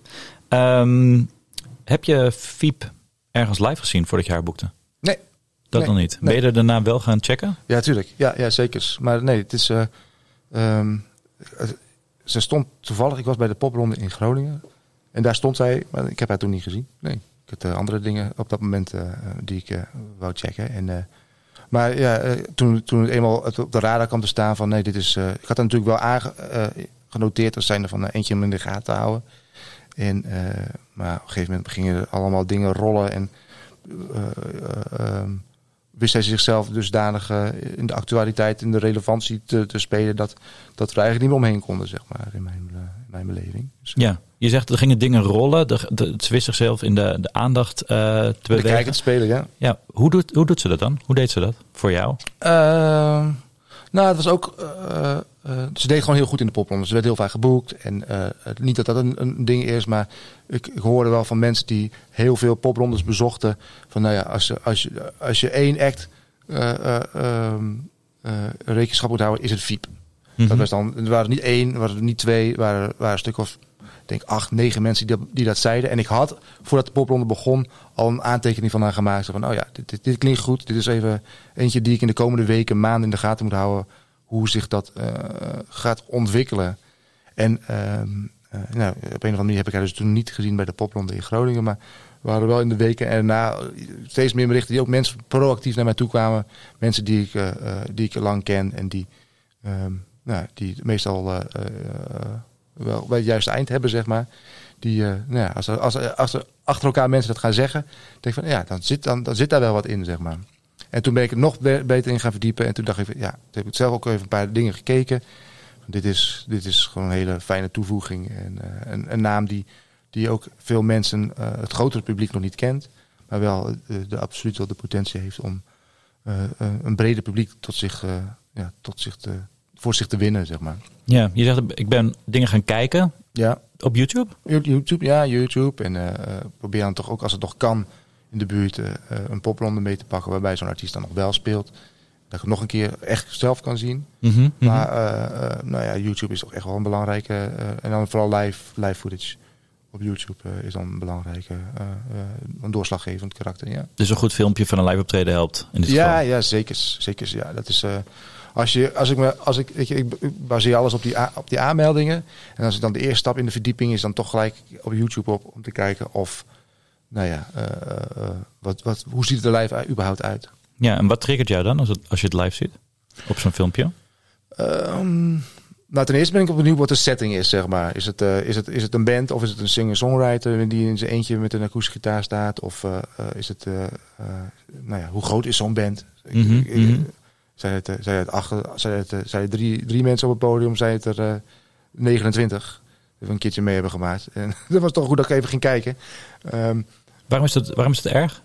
Ehm, heb je Fiep ergens live gezien voordat je haar boekte? Nee. Dat Nee, nog niet. nee. Ben je er daarna wel gaan checken? Ja, tuurlijk. Ja, ja zeker. Maar nee, het is. eh, ehm, eh, ze stond toevallig, ik was bij de popronde in Groningen. En daar stond zij, maar ik heb haar toen niet gezien. Nee. Ik had eh, andere dingen op dat moment eh, die ik eh, wou checken. En, maar ja, toen, toen het eenmaal op de radar kwam te staan van nee, dit is. ik had er natuurlijk wel aangenoteerd als zijnde van eentje om in de gaten te houden. En, maar op een gegeven moment gingen er allemaal dingen rollen. En eh, eh, ehm, wist hij zichzelf dusdanig in de actualiteit, in de relevantie te, te spelen, dat, dat we er eigenlijk niet meer omheen konden, zeg maar, in mijn, in mijn beleving. Dus, Ja. Je zegt er gingen dingen rollen. De, de, ze wist zichzelf in de, de aandacht eh, te de bewegen. spelen, ja. Ja, hoe doet, hoe doet ze dat dan? Hoe deed ze dat voor jou? Ehm, nou, het was ook. eh, eh, ze deed gewoon heel goed in de popronde. Ze werd heel vaak geboekt. En eh, het- niet dat dat een, een ding is, maar ik, ik hoorde wel van mensen die heel veel poprondes bezochten. Van nou ja, als je, als je, als je één act eh, eh, ehm, eh, rekenschap moet houden, is het. Mhm. Dat was dan, er waren niet één, er waren niet twee, er waren, waren een stuk of denk acht, negen mensen die dat, die dat zeiden. En ik had, voordat de popronde begon, al een aantekening van haar gemaakt. Van, oh ja, dit, dit, klinkt goed. Dit is even eentje die ik in de komende weken, maanden in de gaten moet houden. Hoe zich dat eh, gaat ontwikkelen. En ehm, eh, nou, op een of andere manier heb ik haar dus toen niet gezien bij de popronde in Groningen. Maar we waren wel in de weken en na steeds meer berichten die ook mensen proactief naar mij toe kwamen. Mensen die ik, eh, die ik lang ken en die, ehm, nou, die meestal wel bij het juiste eind hebben, zeg maar. Die, eh, nou ja, als, er, als, als er achter elkaar mensen dat gaan zeggen, denk ik van ja, dan zit, dan, dan zit daar wel wat in, zeg maar. En toen ben ik er nog be- beter in gaan verdiepen. En toen dacht ik, van, ja, toen heb ik zelf ook even een paar dingen gekeken. Dit is, dit is gewoon een hele fijne toevoeging. En eh, een, een naam die, die ook veel mensen, eh, het grotere publiek nog niet kent. Maar wel de, absoluut wel de potentie heeft om een breder publiek tot zich, ja, tot zich te, voor zich te winnen, zeg maar. Ja, je zegt ik ben dingen gaan kijken Ja, op YouTube. YouTube, ja, YouTube. En eh, eh, probeer dan toch ook, als het nog kan, in de buurt eh, een popronde mee te pakken. Waarbij zo'n artiest dan nog wel speelt. Dat ik het nog een keer echt zelf kan zien. Mhm, mhm. Maar nou ja, YouTube is toch echt wel een belangrijke. en dan vooral live, live footage op YouTube is dan een belangrijke, een doorslaggevend karakter. Ja, Dus een goed filmpje van een live optreden helpt in dit ja, geval. ja zeker. zeker ja, dat is. Als, je, als ik me, als ik, weet je, ik baseer alles op die, a- op die aanmeldingen. En als ik dan de eerste stap in de verdieping is, dan toch gelijk op YouTube op om te kijken of, nou ja, eh, wat, wat, hoe ziet het er live überhaupt uit? Ja, en wat triggert jou dan als, het, als je het live ziet? Op zo'n filmpje? Ehm, nou, ten eerste ben ik benieuwd wat de setting is, zeg maar. Is het, eh, is het, is het een band of is het een singer-songwriter die in zijn eentje met een akoestische gitaar staat? Of eh, is het, eh, nou ja, hoe groot is zo'n band? Ik- ik- ik- mhm. Zijn het, eh, zijn het, acht, zijn het, eh, zijn het drie, drie mensen op het podium? Zijn het er eh 29? Dat we een keertje mee hebben gemaakt. En dat was toch goed dat ik even ging kijken. Ehm, Waarom is het, waarom is het erg?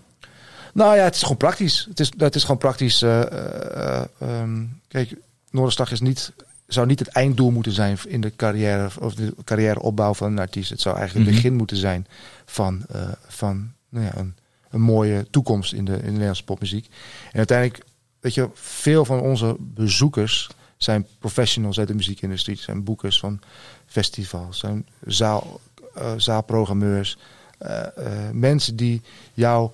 nou ja, het is gewoon praktisch. Het is, het is gewoon praktisch. eh, eh, eh, ehm, kijk, Noorderslag is niet, zou niet het einddoel moeten zijn in de carrière of de carrièreopbouw van een artiest. Het zou eigenlijk het Mhm. begin moeten zijn van, eh, van nou ja, een, een mooie toekomst in de, in de Nederlandse popmuziek. En uiteindelijk, weet je, veel van onze bezoekers zijn professionals uit de muziekindustrie. Zijn boekers van festivals, zijn zaal, eh, zaalprogrammeurs. eh, eh, mensen die jou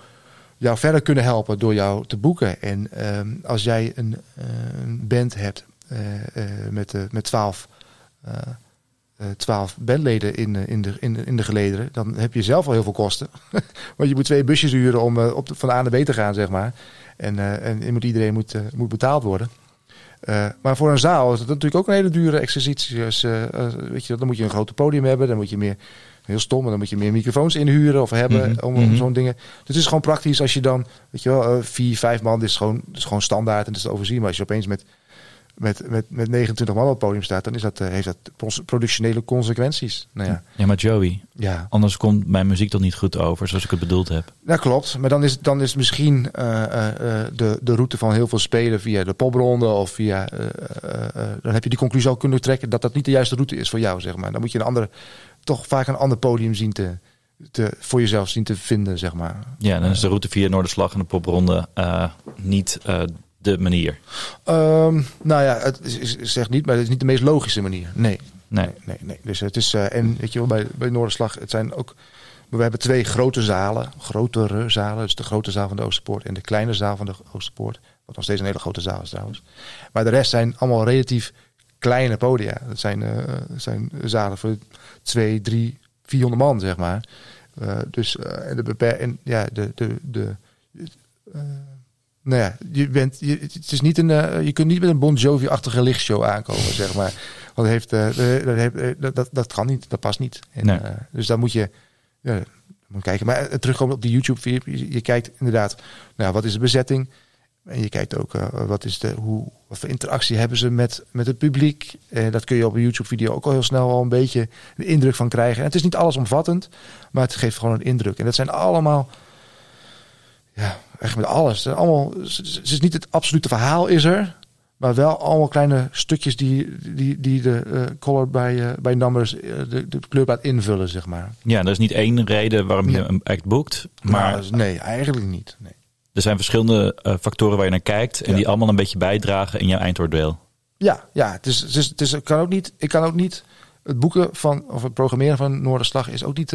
jou verder kunnen helpen door jou te boeken. En ehm, als jij een, band hebt met, met 12 eh, eh, 12 bandleden in, in, de, in, de, gelederen, dan heb je zelf al heel veel kosten. Want je moet twee busjes huren om op van A naar B te gaan, zeg maar. En, eh, en iedereen moet, eh, moet betaald worden. Eh, maar voor een zaal is het natuurlijk ook een hele dure exercitie. Dus, weet je, dan moet je een groot podium hebben, dan moet je meer, heel stom, maar dan moet je meer microfoons inhuren of hebben Mhm, om, om mhm. zo'n dingen. Dus het is gewoon praktisch als je dan, weet je wel, eh, vier, vijf man is gewoon, is gewoon standaard en het is te overzien. Maar als je opeens met, met, met, met 29 man op het podium staat, dan is dat, eh, heeft dat productionele consequenties. Nou ja, Ja, maar Joey, ja. anders komt mijn muziek toch niet goed over zoals ik het bedoeld heb. Dat klopt, maar dan is, dan is misschien eh, eh, de, de route van heel veel spelen via de popronde of via. dan heb je die conclusie al kunnen trekken dat dat niet de juiste route is voor jou, zeg maar. Dan moet je een andere, toch vaak een ander podium zien te, te, voor jezelf zien te vinden, zeg maar. Ja, dan is de route via Noorderslag en de popronde niet de manier. Ehm, nou ja, het is, zeg niet, maar het is niet de meest logische manier. Nee, Nee. nee, nee. nee. Dus het is, eh, en weet je wel, bij, bij Noorderslag, het zijn ook. We hebben twee grote zalen, grotere zalen. Dus de grote zaal van de Oosterpoort en de kleine zaal van de Oosterpoort. Wat nog steeds een hele grote zaal is trouwens. Maar de rest zijn allemaal relatief kleine podia. Dat zijn, eh, zijn zalen voor twee, drie, 400 man, zeg maar. Eh, dus en de beper en ja, de. de, de nou ja, je bent, je, het is niet een, eh, je kunt niet met een Bon Jovi-achtige lichtshow aankomen, zeg maar. Want dat, heeft, eh, eh, dat, heeft, eh, dat, dat, dat kan niet, dat past niet. En, Nee. eh, dus daar moet je, moet kijken. Maar eh, terugkomen op die YouTube-video, je, je kijkt inderdaad, nou, wat is de bezetting? En je kijkt ook, eh, wat, is de, hoe, wat voor interactie hebben ze met, met het publiek. Eh, dat kun je op een YouTube-video ook al heel snel al een beetje een indruk van krijgen. En het is niet allesomvattend, maar het geeft gewoon een indruk. En dat zijn allemaal, ja, echt met alles. Allemaal, het is niet het absolute verhaal is er, maar wel allemaal kleine stukjes die, die, die de eh, color bij, eh, bij numbers, eh, de, de kleurplaat invullen, zeg maar. Ja, er is niet één reden waarom je een act boekt. Maar Maar nee, eigenlijk niet. Nee. er zijn verschillende factoren waar je naar kijkt. En Ja. die allemaal een beetje bijdragen in jouw eindoordeel. Ja, ja het, is, het, is, het is, ik kan ook niet. Ik kan ook niet. Het boeken van of het programmeren van Noorderslag is ook niet.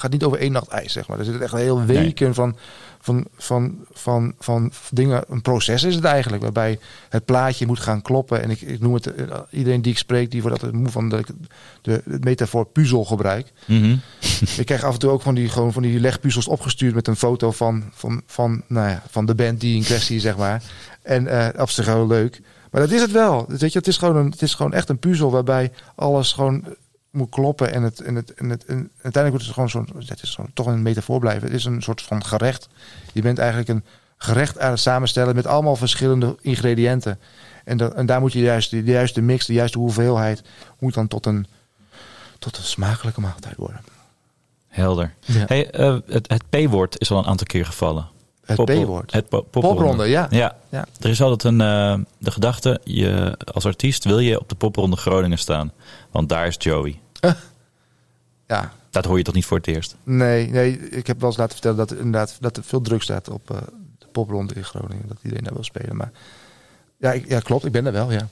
Gaat niet over één nacht ijs, zeg maar. Er zitten echt heel weken van, van, van, van, van dingen. Een proces is het eigenlijk, waarbij het plaatje moet gaan kloppen. En ik, ik noem het. eh, Iedereen die ik spreek, die wordt altijd moe van dat ik de, de metafoor puzzel gebruik. Mhm. Ik krijg af en toe ook van die, gewoon van die legpuzzels opgestuurd met een foto van, van, van, nou ja, van de band die in kwestie, zeg maar. En eh op zich heel leuk. Maar dat is het wel. Weet je, het, is gewoon een, het is gewoon echt een puzzel waarbij alles gewoon moet kloppen. En, het, en, het, en, het, en uiteindelijk wordt het gewoon zo'n. Het is gewoon toch een metafoor blijven. Het is een soort van gerecht. Je bent eigenlijk een gerecht aan het samenstellen met allemaal verschillende ingrediënten. En, dat, en daar moet je juist de, juiste mix, de juiste hoeveelheid, moet dan tot een, tot een smakelijke maaltijd worden. Helder. Ja. Hey, eh, het, het P-woord is al een aantal keer gevallen. Het Pop- P-woord. Het po- popronde. Popronde, ja. Ja. Ja. Er is altijd een, eh, de gedachte, je, als artiest wil je op de popronde Groningen staan. Want daar is Joey. Ja, Dat hoor je toch niet voor het eerst? nee, nee, ik heb wel eens laten vertellen dat er inderdaad dat er veel druk staat op eh, de popronde in Groningen. Dat iedereen daar wil spelen. Maar ja, ik, ja, klopt, ik ben er wel, ja.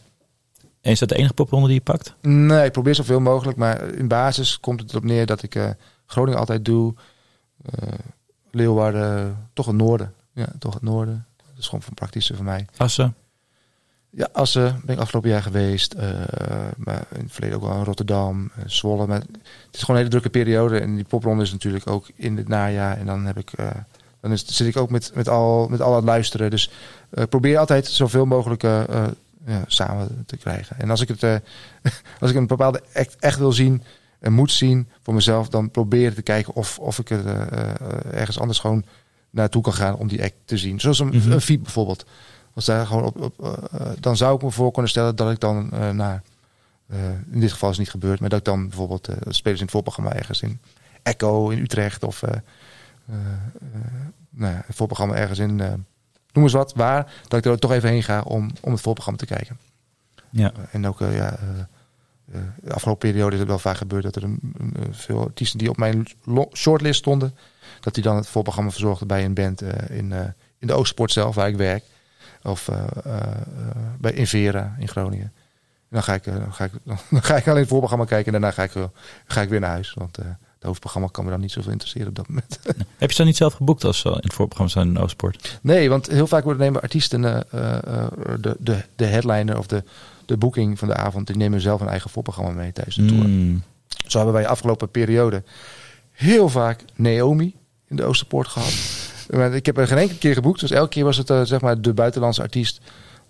En is dat de enige popronde die je pakt? Nee, ik probeer zoveel mogelijk. Maar in basis komt het erop neer dat ik eh, Groningen altijd doe. Leeuwarden, toch het noorden. Ja, toch het noorden. Dat is gewoon van praktische voor mij. Assen? Ja, Assen ben ik afgelopen jaar geweest. eh, maar in het verleden ook wel in Rotterdam, eh, Zwolle. Maar het is gewoon een hele drukke periode. En die popronde is natuurlijk ook in het najaar. En dan heb ik... eh, dan is, zit ik ook met, met, al, met al aan het luisteren. Dus eh, probeer altijd zoveel mogelijk ja, samen te krijgen. En als ik, het, als ik een bepaalde act echt wil zien en moet zien voor mezelf... dan probeer te kijken of, of ik er eh, eh, ergens anders gewoon naartoe kan gaan om die act te zien. Zoals een, een fiep bijvoorbeeld. Als daar gewoon op, op eh, dan zou ik me voor kunnen stellen dat ik dan naar, in dit geval is het niet gebeurd, maar dat ik dan bijvoorbeeld eh spelers in het voorprogramma ergens in Echo in Utrecht of eh, nou ja, het voorprogramma ergens in, noem eens wat, waar, dat ik er toch even heen ga om, om het voorprogramma te kijken. Ja. En ook, ja, de afgelopen periode is het wel vaak gebeurd dat er een, een, eh, veel artiesten die op mijn shortlist stonden, dat die dan het voorprogramma verzorgden bij een band eh, in, eh, in de Oostsport zelf, waar ik werk. Of eh, eh, eh, bij Invera in Groningen. En dan ga ik, eh, dan ga ik, dan ga ik alleen het voorprogramma kijken en daarna ga ik, ga ik weer naar huis. Want eh, hoofdprogramma kan me dan niet zoveel interesseren op dat moment. Heb je ze dan niet zelf geboekt als ze in het voorprogramma zijn in Oostsport? Nee, want heel vaak worden nemen artiesten eh, eh, eh, de, de, de headliner of de, de boeking van de avond. Die nemen zelf een eigen voorprogramma mee tijdens de tour. Mm. Zo hebben wij afgelopen periode heel vaak Naomi in de Oosterpoort gehad. Maar ik heb er geen enkele keer geboekt. Dus elke keer was het eh, zeg maar de buitenlandse artiest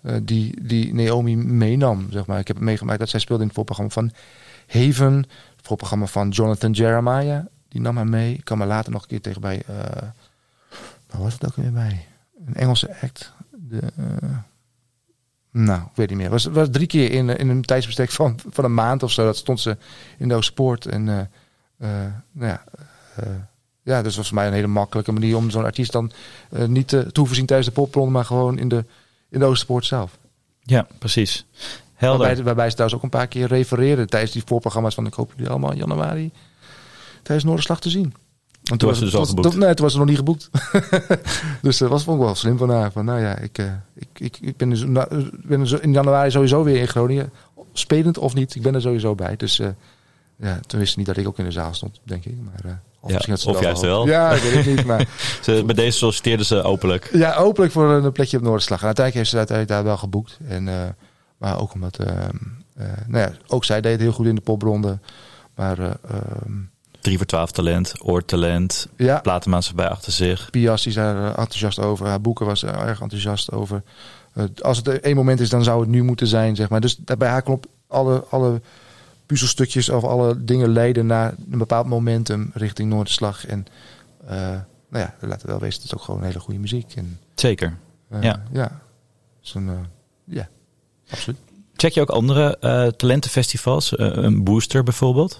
eh, die, die Naomi meenam. Zeg maar. Ik heb meegemaakt dat zij speelde in het voorprogramma van Haven. Het voorprogramma van Jonathan Jeremiah. Die nam haar mee. Ik kan me later nog een keer tegen bij... eh waar was het ook weer bij? Een Engelse act. De, nou, ik weet niet meer. Het was, was drie keer in, eh, in een tijdsbestek van, van een maand of zo. Dat stond ze in de Oosterpoort. En eh, eh, nou ja, ja, dus dat was voor mij een hele makkelijke manier om zo'n artiest dan niet te, te hoeven zien tijdens de popronde, maar gewoon in de, in de Oosterpoort zelf. Ja, precies. Helder. Waarbij, waarbij ze trouwens ook een paar keer refereerden tijdens die voorprogramma's van ik hoop jullie allemaal in januari tijdens Noorderslag te zien. Want was ze dus al geboekt? toen- nee, toen was ze nog niet geboekt. dus dat was vond ik wel slim van haar. Van, nou ja, ik, eh, ik, ik, ik ben, dus, nou, ben zo- in januari sowieso weer in Groningen. Spelend of niet, ik ben er sowieso bij. Dus eh, ja, toen wist ze niet dat ik ook in de zaal stond, denk ik. Maar, eh, of Ja, misschien had ze of juist wel. Ja, ik weet het niet. Maar Ze, bij deze solliciteerden ze openlijk. ja, openlijk voor een plekje op Noorderslag. En uiteindelijk heeft ze uiteindelijk daar wel geboekt. En, eh, maar ook omdat, ehm, eh, nou ja, ook zij deed heel goed in de popronde. Maar eh, ehm, 3 voor 12 talent, oortalent, ja, platenmaatschappij achter zich. Pias is daar eh, enthousiast over. Haar boeken was er erg enthousiast over. Als het één moment is, dan zou het nu moeten zijn, zeg maar. Dus bij haar klopt alle, alle puzzelstukjes of alle dingen leiden naar een bepaald momentum richting Noorderslag. En eh, nou ja, laten we wel wezen, het is ook gewoon hele goede muziek. En, Zeker. eh, Ja. Ja, ja, absoluut. Check je ook andere talentenfestivals? Een booster bijvoorbeeld?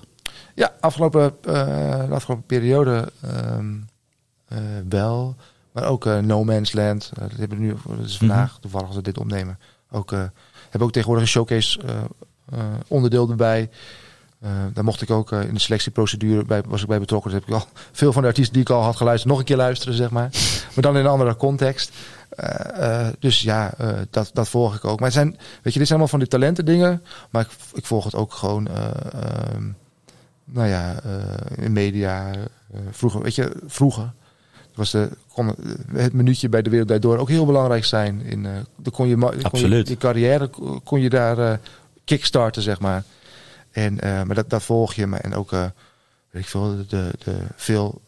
Ja, afgelopen, eh, de afgelopen periode ehm, eh, wel. Maar ook eh, No Man's Land. dat hebben we nu, dat is vandaag, toevallig als we dit opnemen. Ook, hebben ook tegenwoordig een showcase onderdeel erbij. Eh, daar mocht ik ook in de selectieprocedure bij, was ik bij betrokken. Dus heb ik al veel van de artiesten die ik al had geluisterd nog een keer luisteren, zeg maar. Maar dan in een andere context. Dus ja, dat, dat volg ik ook. Maar het zijn, weet je, dit zijn allemaal van die talenten dingen. Maar ik, ik volg het ook gewoon. eh, ehm, nou ja, eh, in media. eh, vroeger, weet je, vroeger was de, kon het minuutje bij de Wereld Draait Door ook heel belangrijk zijn. In, dan kon je, kon je, je carrière kon je daar eh, kickstarten, zeg maar. En, maar dat, dat volg je. Maar, en ook, weet ik veel, de, de, veel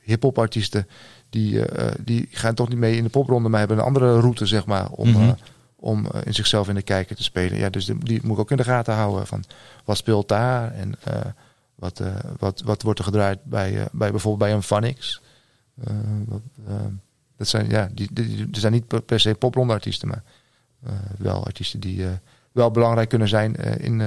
hip-hop artiesten. Die, die gaan toch niet mee in de popronde, maar hebben een andere route, zeg maar. Om, Mhm. om in zichzelf in de kijker te spelen. Ja, dus die, die moet ik ook in de gaten houden. Van wat speelt daar en wat, eh, wat, wat wordt er gedraaid bij, eh, bij bijvoorbeeld bij een Vanix. Eh, wat, dat zijn, ja, die, die, die- er zijn niet per, se popronde artiesten, maar wel artiesten die wel belangrijk kunnen zijn in,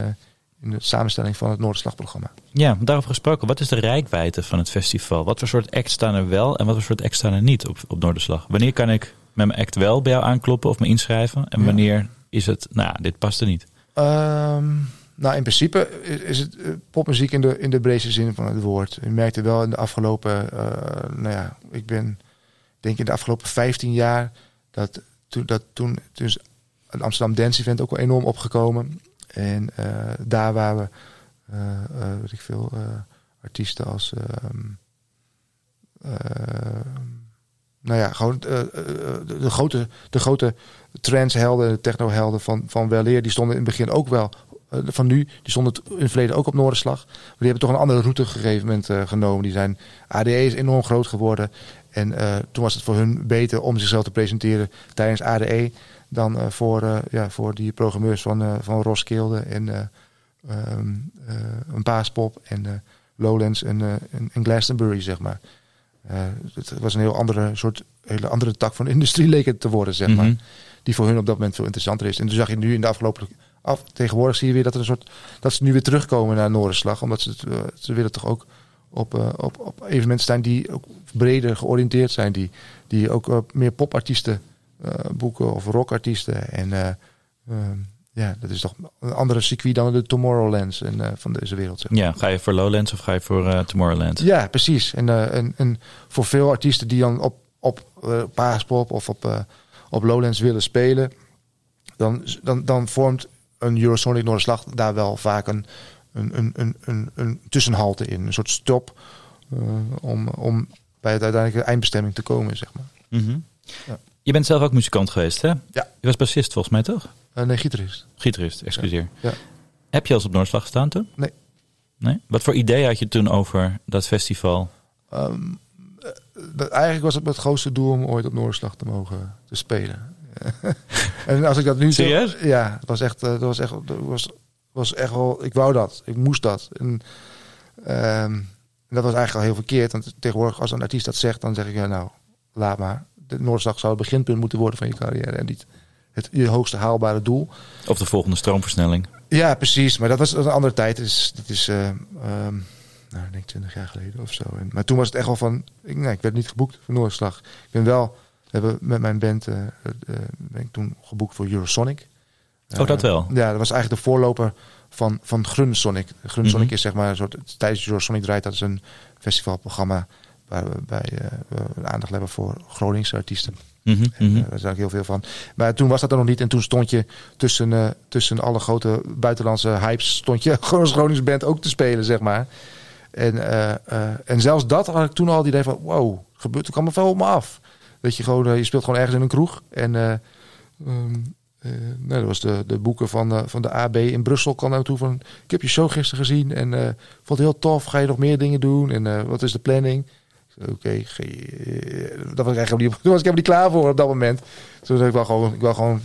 in de samenstelling van het Noorderslagprogramma. Ja, daarover gesproken. Wat is de rijkwijde van het festival? Wat voor soort acts staan er wel en wat voor soort acts staan er niet op, op Noorderslag? Wanneer kan ik met mijn act wel bij jou aankloppen of me inschrijven? En Ja. wanneer is het, nou dit past er niet? Ehm, nou, in principe is, het eh, popmuziek in de, in de breedste zin van het woord. Je merkte wel in de afgelopen, eh, nou ja, ik ben, ik denk in de afgelopen 15 jaar dat toen, dat toen, toen is het Amsterdam Dance Event ook wel enorm opgekomen. En eh, daar waar we, eh, weet ik veel, artiesten als, ehm, nou ja, gewoon de, de grote, de grote trendshelden, de technohelden van, van weleer, die stonden in het begin ook wel, van nu, die stonden in het verleden ook op Noorderslag. Maar die hebben toch een andere route op een gegeven moment eh, genomen. Die zijn, ADE is enorm groot geworden. En eh, toen was het voor hun beter om zichzelf te presenteren tijdens ADE dan eh, voor, eh, ja, voor die programmeurs van, eh, van Roskilde en eh, ehm, eh, een Paaspop en eh, Lowlands en, eh, en, en Glastonbury, zeg maar. Eh, het was een heel andere soort, hele andere tak van de industrie leek het te worden, zeg maar. Mhm. Die voor hun op dat moment veel interessanter is. En toen zag je nu in de afgelopen af, tegenwoordig zie je weer dat er een soort dat ze nu weer terugkomen naar Noorderslag, omdat ze het, eh, ze willen toch ook op, eh, op, op evenementen staan die ook breder georiënteerd zijn, die, die ook eh, meer popartiesten eh, boeken of rockartiesten. En eh, ehm, ja, dat is toch een andere circuit dan de Tomorrowlands en, van deze wereld. Zeg. maar. Ja, ga je voor Lowlands of ga je voor Tomorrowland? Ja, precies. En, en, en voor veel artiesten die dan op, op Paaspop of op, op Lowlands willen spelen, dan, dan, dan vormt een Eurosonic Noorderslag daar wel vaak een, een, een, een, een, tussenhalte in. Een soort stop eh, om, om bij het uiteindelijke eindbestemming te komen, zeg maar. Mhm. Ja. Je bent zelf ook muzikant geweest, hè? Ja. Je was bassist volgens mij, toch? Uh, nee, gitarist. Gitarist, excuseer. Ja. Heb je al eens op Noordslag gestaan toen? Nee. Nee? Wat voor idee had je toen over dat festival? Ehm, eh, eigenlijk was het mijn grootste doel om ooit op Noorderslag te mogen te spelen. en als ik dat nu Serieus? ja, het was echt, eh, dat was echt, dat was, was echt wel. Ik wou dat, ik moest dat. En, ehm, en dat was eigenlijk al heel verkeerd. Want tegenwoordig, als een artiest dat zegt, dan zeg ik ja, nou, laat maar. De Noorderslag zou het beginpunt moeten worden van je carrière en niet het je hoogste haalbare doel. Of de volgende stroomversnelling? Ja, precies. Maar dat was een andere tijd. Dus, dat is, eh, ehm, nou, ik denk 20 jaar geleden of zo. En, maar toen was het echt wel van, ik, nee, ik werd niet geboekt voor Noordslag. Ik ben wel, we hebben met mijn band, eh, eh, ben ik toen geboekt voor Eurosonic. Oh, dat wel? Ja, dat was eigenlijk de voorloper van, van Grunsonic. Grunsonic Mhm. is zeg maar een soort, tijdens Eurosonic draait, dat is een festivalprogramma waar we bij eh, we aandacht hebben voor Groningse artiesten. Mhm, En, mhm. eh, daar zag ik heel veel van. Maar toen was dat er nog niet. En toen stond je tussen, eh, tussen alle grote buitenlandse hypes... stond je gewoon Gronings band ook te spelen, zeg maar. En, eh, eh, en zelfs dat had ik toen al het idee van... wow, gebeurt, er kwam er veel op me af. Dat je gewoon... eh, je speelt gewoon ergens in een kroeg. En... eh, ehm, eh, nee, dat was de, de boeken van, de- van de AB in Brussel. kwam naar me toe van... ik heb je show gisteren gezien en eh, vond het heel tof. Ga je nog meer dingen doen? En wat is de planning? Oké, eh, dat was ik eigenlijk niet, was ik helemaal niet klaar voor op dat moment. Toen dacht ik wel gewoon, ik wil gewoon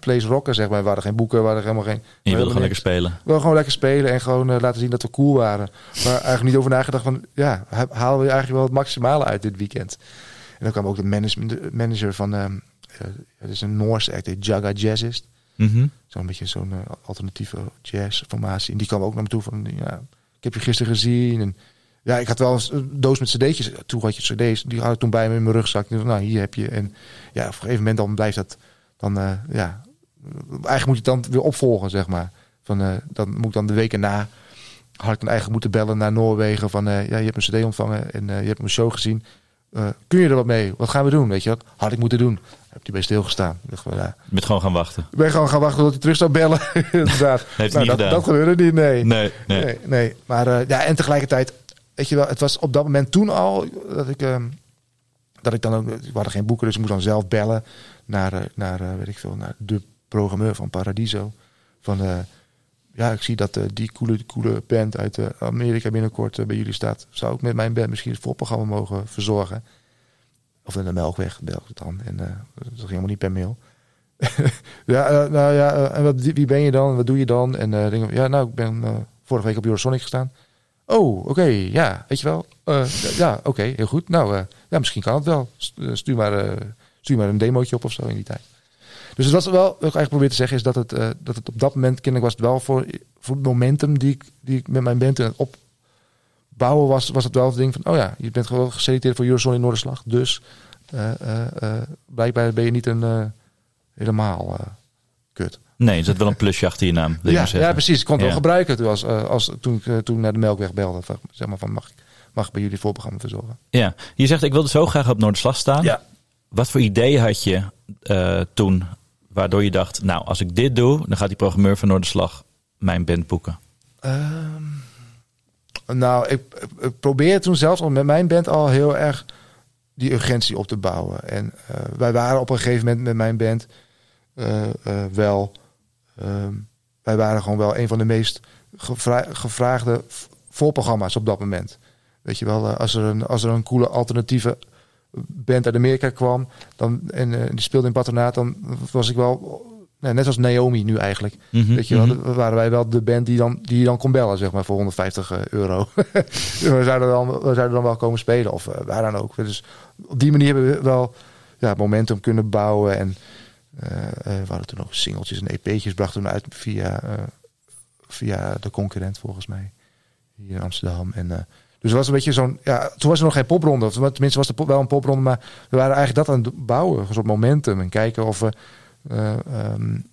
place rocken, zeg maar. We hadden geen boeken, we hadden helemaal geen. En je wilde gewoon lekker spelen. We wilden gewoon lekker spelen en gewoon laten zien dat we cool waren. Maar eigenlijk niet over nagedacht van, ja, ha- halen we eigenlijk wel het maximale uit dit weekend. Dan kwam ook de management- de manager van, ehm eh, het is een Noorse act, die Jaga Jazzist. Mhm. Zo'n beetje zo'n eh, alternatieve jazzformatie. En die kwam ook naar me toe van, ja, ik heb je gisteren gezien. En ja, ik had wel een doos met cd'tjes. Toen had je cd's, die had ik toen bij me in mijn rugzak. Nou, hier heb je. En ja, op een gegeven moment dan blijft dat, dan, eh, ja, eigenlijk moet je het dan weer opvolgen, zeg maar. Van, eh, dan moet ik dan de weken na, had ik dan eigenlijk moeten bellen naar Noorwegen. Van, ja, je hebt een cd ontvangen en je hebt mijn show gezien. Eh, kun je er wat mee? Wat gaan we doen? Weet je wat? Had ik moeten doen. Heb je bij stilgestaan. Van, ja, Je bent gewoon gaan wachten. ik ben gewoon gaan wachten tot hij terug zou bellen. Inderdaad. hij Nou, niet dat, dat gebeurde niet, nee. Nee, nee. Nee, nee. Maar eh, ja, en tegelijkertijd, weet je wel, het was op dat moment toen al dat ik, ehm, dat ik dan ook, we hadden geen boeken, dus ik moest dan zelf bellen naar, eh, naar weet ik veel, naar de programmeur van Paradiso. Van, ja, ik zie dat eh, die coole, coole band uit eh, Amerika binnenkort eh, bij jullie staat. Zou ik met mijn band misschien het voorprogramma mogen verzorgen? Of in de Melkweg, bel ik dan. En dat ging helemaal niet per mail. ja, nou ja, en wat, wie ben je dan? Wat doe je dan? En ja, nou, ik ben vorige week op Eurosonic gestaan. Oh, oké, ja, weet je wel. Ja, oké, heel goed. Nou, ja, misschien kan het wel. St- Stuur maar, stuur maar een demootje op of zo in die tijd. Dus het was wel, wat ik eigenlijk probeer te zeggen, is dat het, eh, dat het op dat moment, kennelijk was het wel voor, voor het momentum die ik, die ik met mijn band aan het opbouwen was, was het wel het ding van, oh ja, je bent gewoon geselecteerd voor Eurosonic Noorderslag. Dus eh, eh, blijkbaar ben je niet een helemaal kut. Nee, er zit wel een plusje achter je naam. Ja, ja, precies. Ik kon het Ja. wel gebruiken toen, als, als, toen, ik, toen naar de Melkweg belde. Van, zeg maar van, mag ik, mag ik bij jullie voorprogramma verzorgen? Ja, je zegt ik wilde zo graag op Noorderslag staan. Ja. Wat voor idee had je toen waardoor je dacht, nou als ik dit doe, dan gaat die programmeur van Noorderslag mijn band boeken? Ehm, nou, ik, probeerde toen zelfs al met mijn band al heel erg die urgentie op te bouwen. En eh, wij waren op een gegeven moment met mijn band eh, eh, wel... ehm, wij waren gewoon wel een van de meest gevra- gevraagde voorprogramma's op dat moment. Weet je wel, als er een, als er een coole alternatieve band uit Amerika kwam dan, en eh, die speelde in patronaat, dan was ik wel... nou, net als Naomi nu eigenlijk. Mhm, Weet je wel, mhm. waren wij wel de band die, dan, die je dan kon bellen, zeg maar, voor 150 euro. we, zouden dan, we zouden dan wel komen spelen, of eh, waar dan ook. Dus op die manier hebben we wel ja, momentum kunnen bouwen. En eh, eh, we hadden toen ook singeltjes en EP'tjes, brachten we uit via, eh, via de concurrent, volgens mij, hier in Amsterdam. En, eh, dus het was een beetje zo'n, ja, toen was er nog geen popronde. Of tenminste was er wel een popronde, maar we waren eigenlijk dat aan het bouwen. Een soort momentum en kijken of we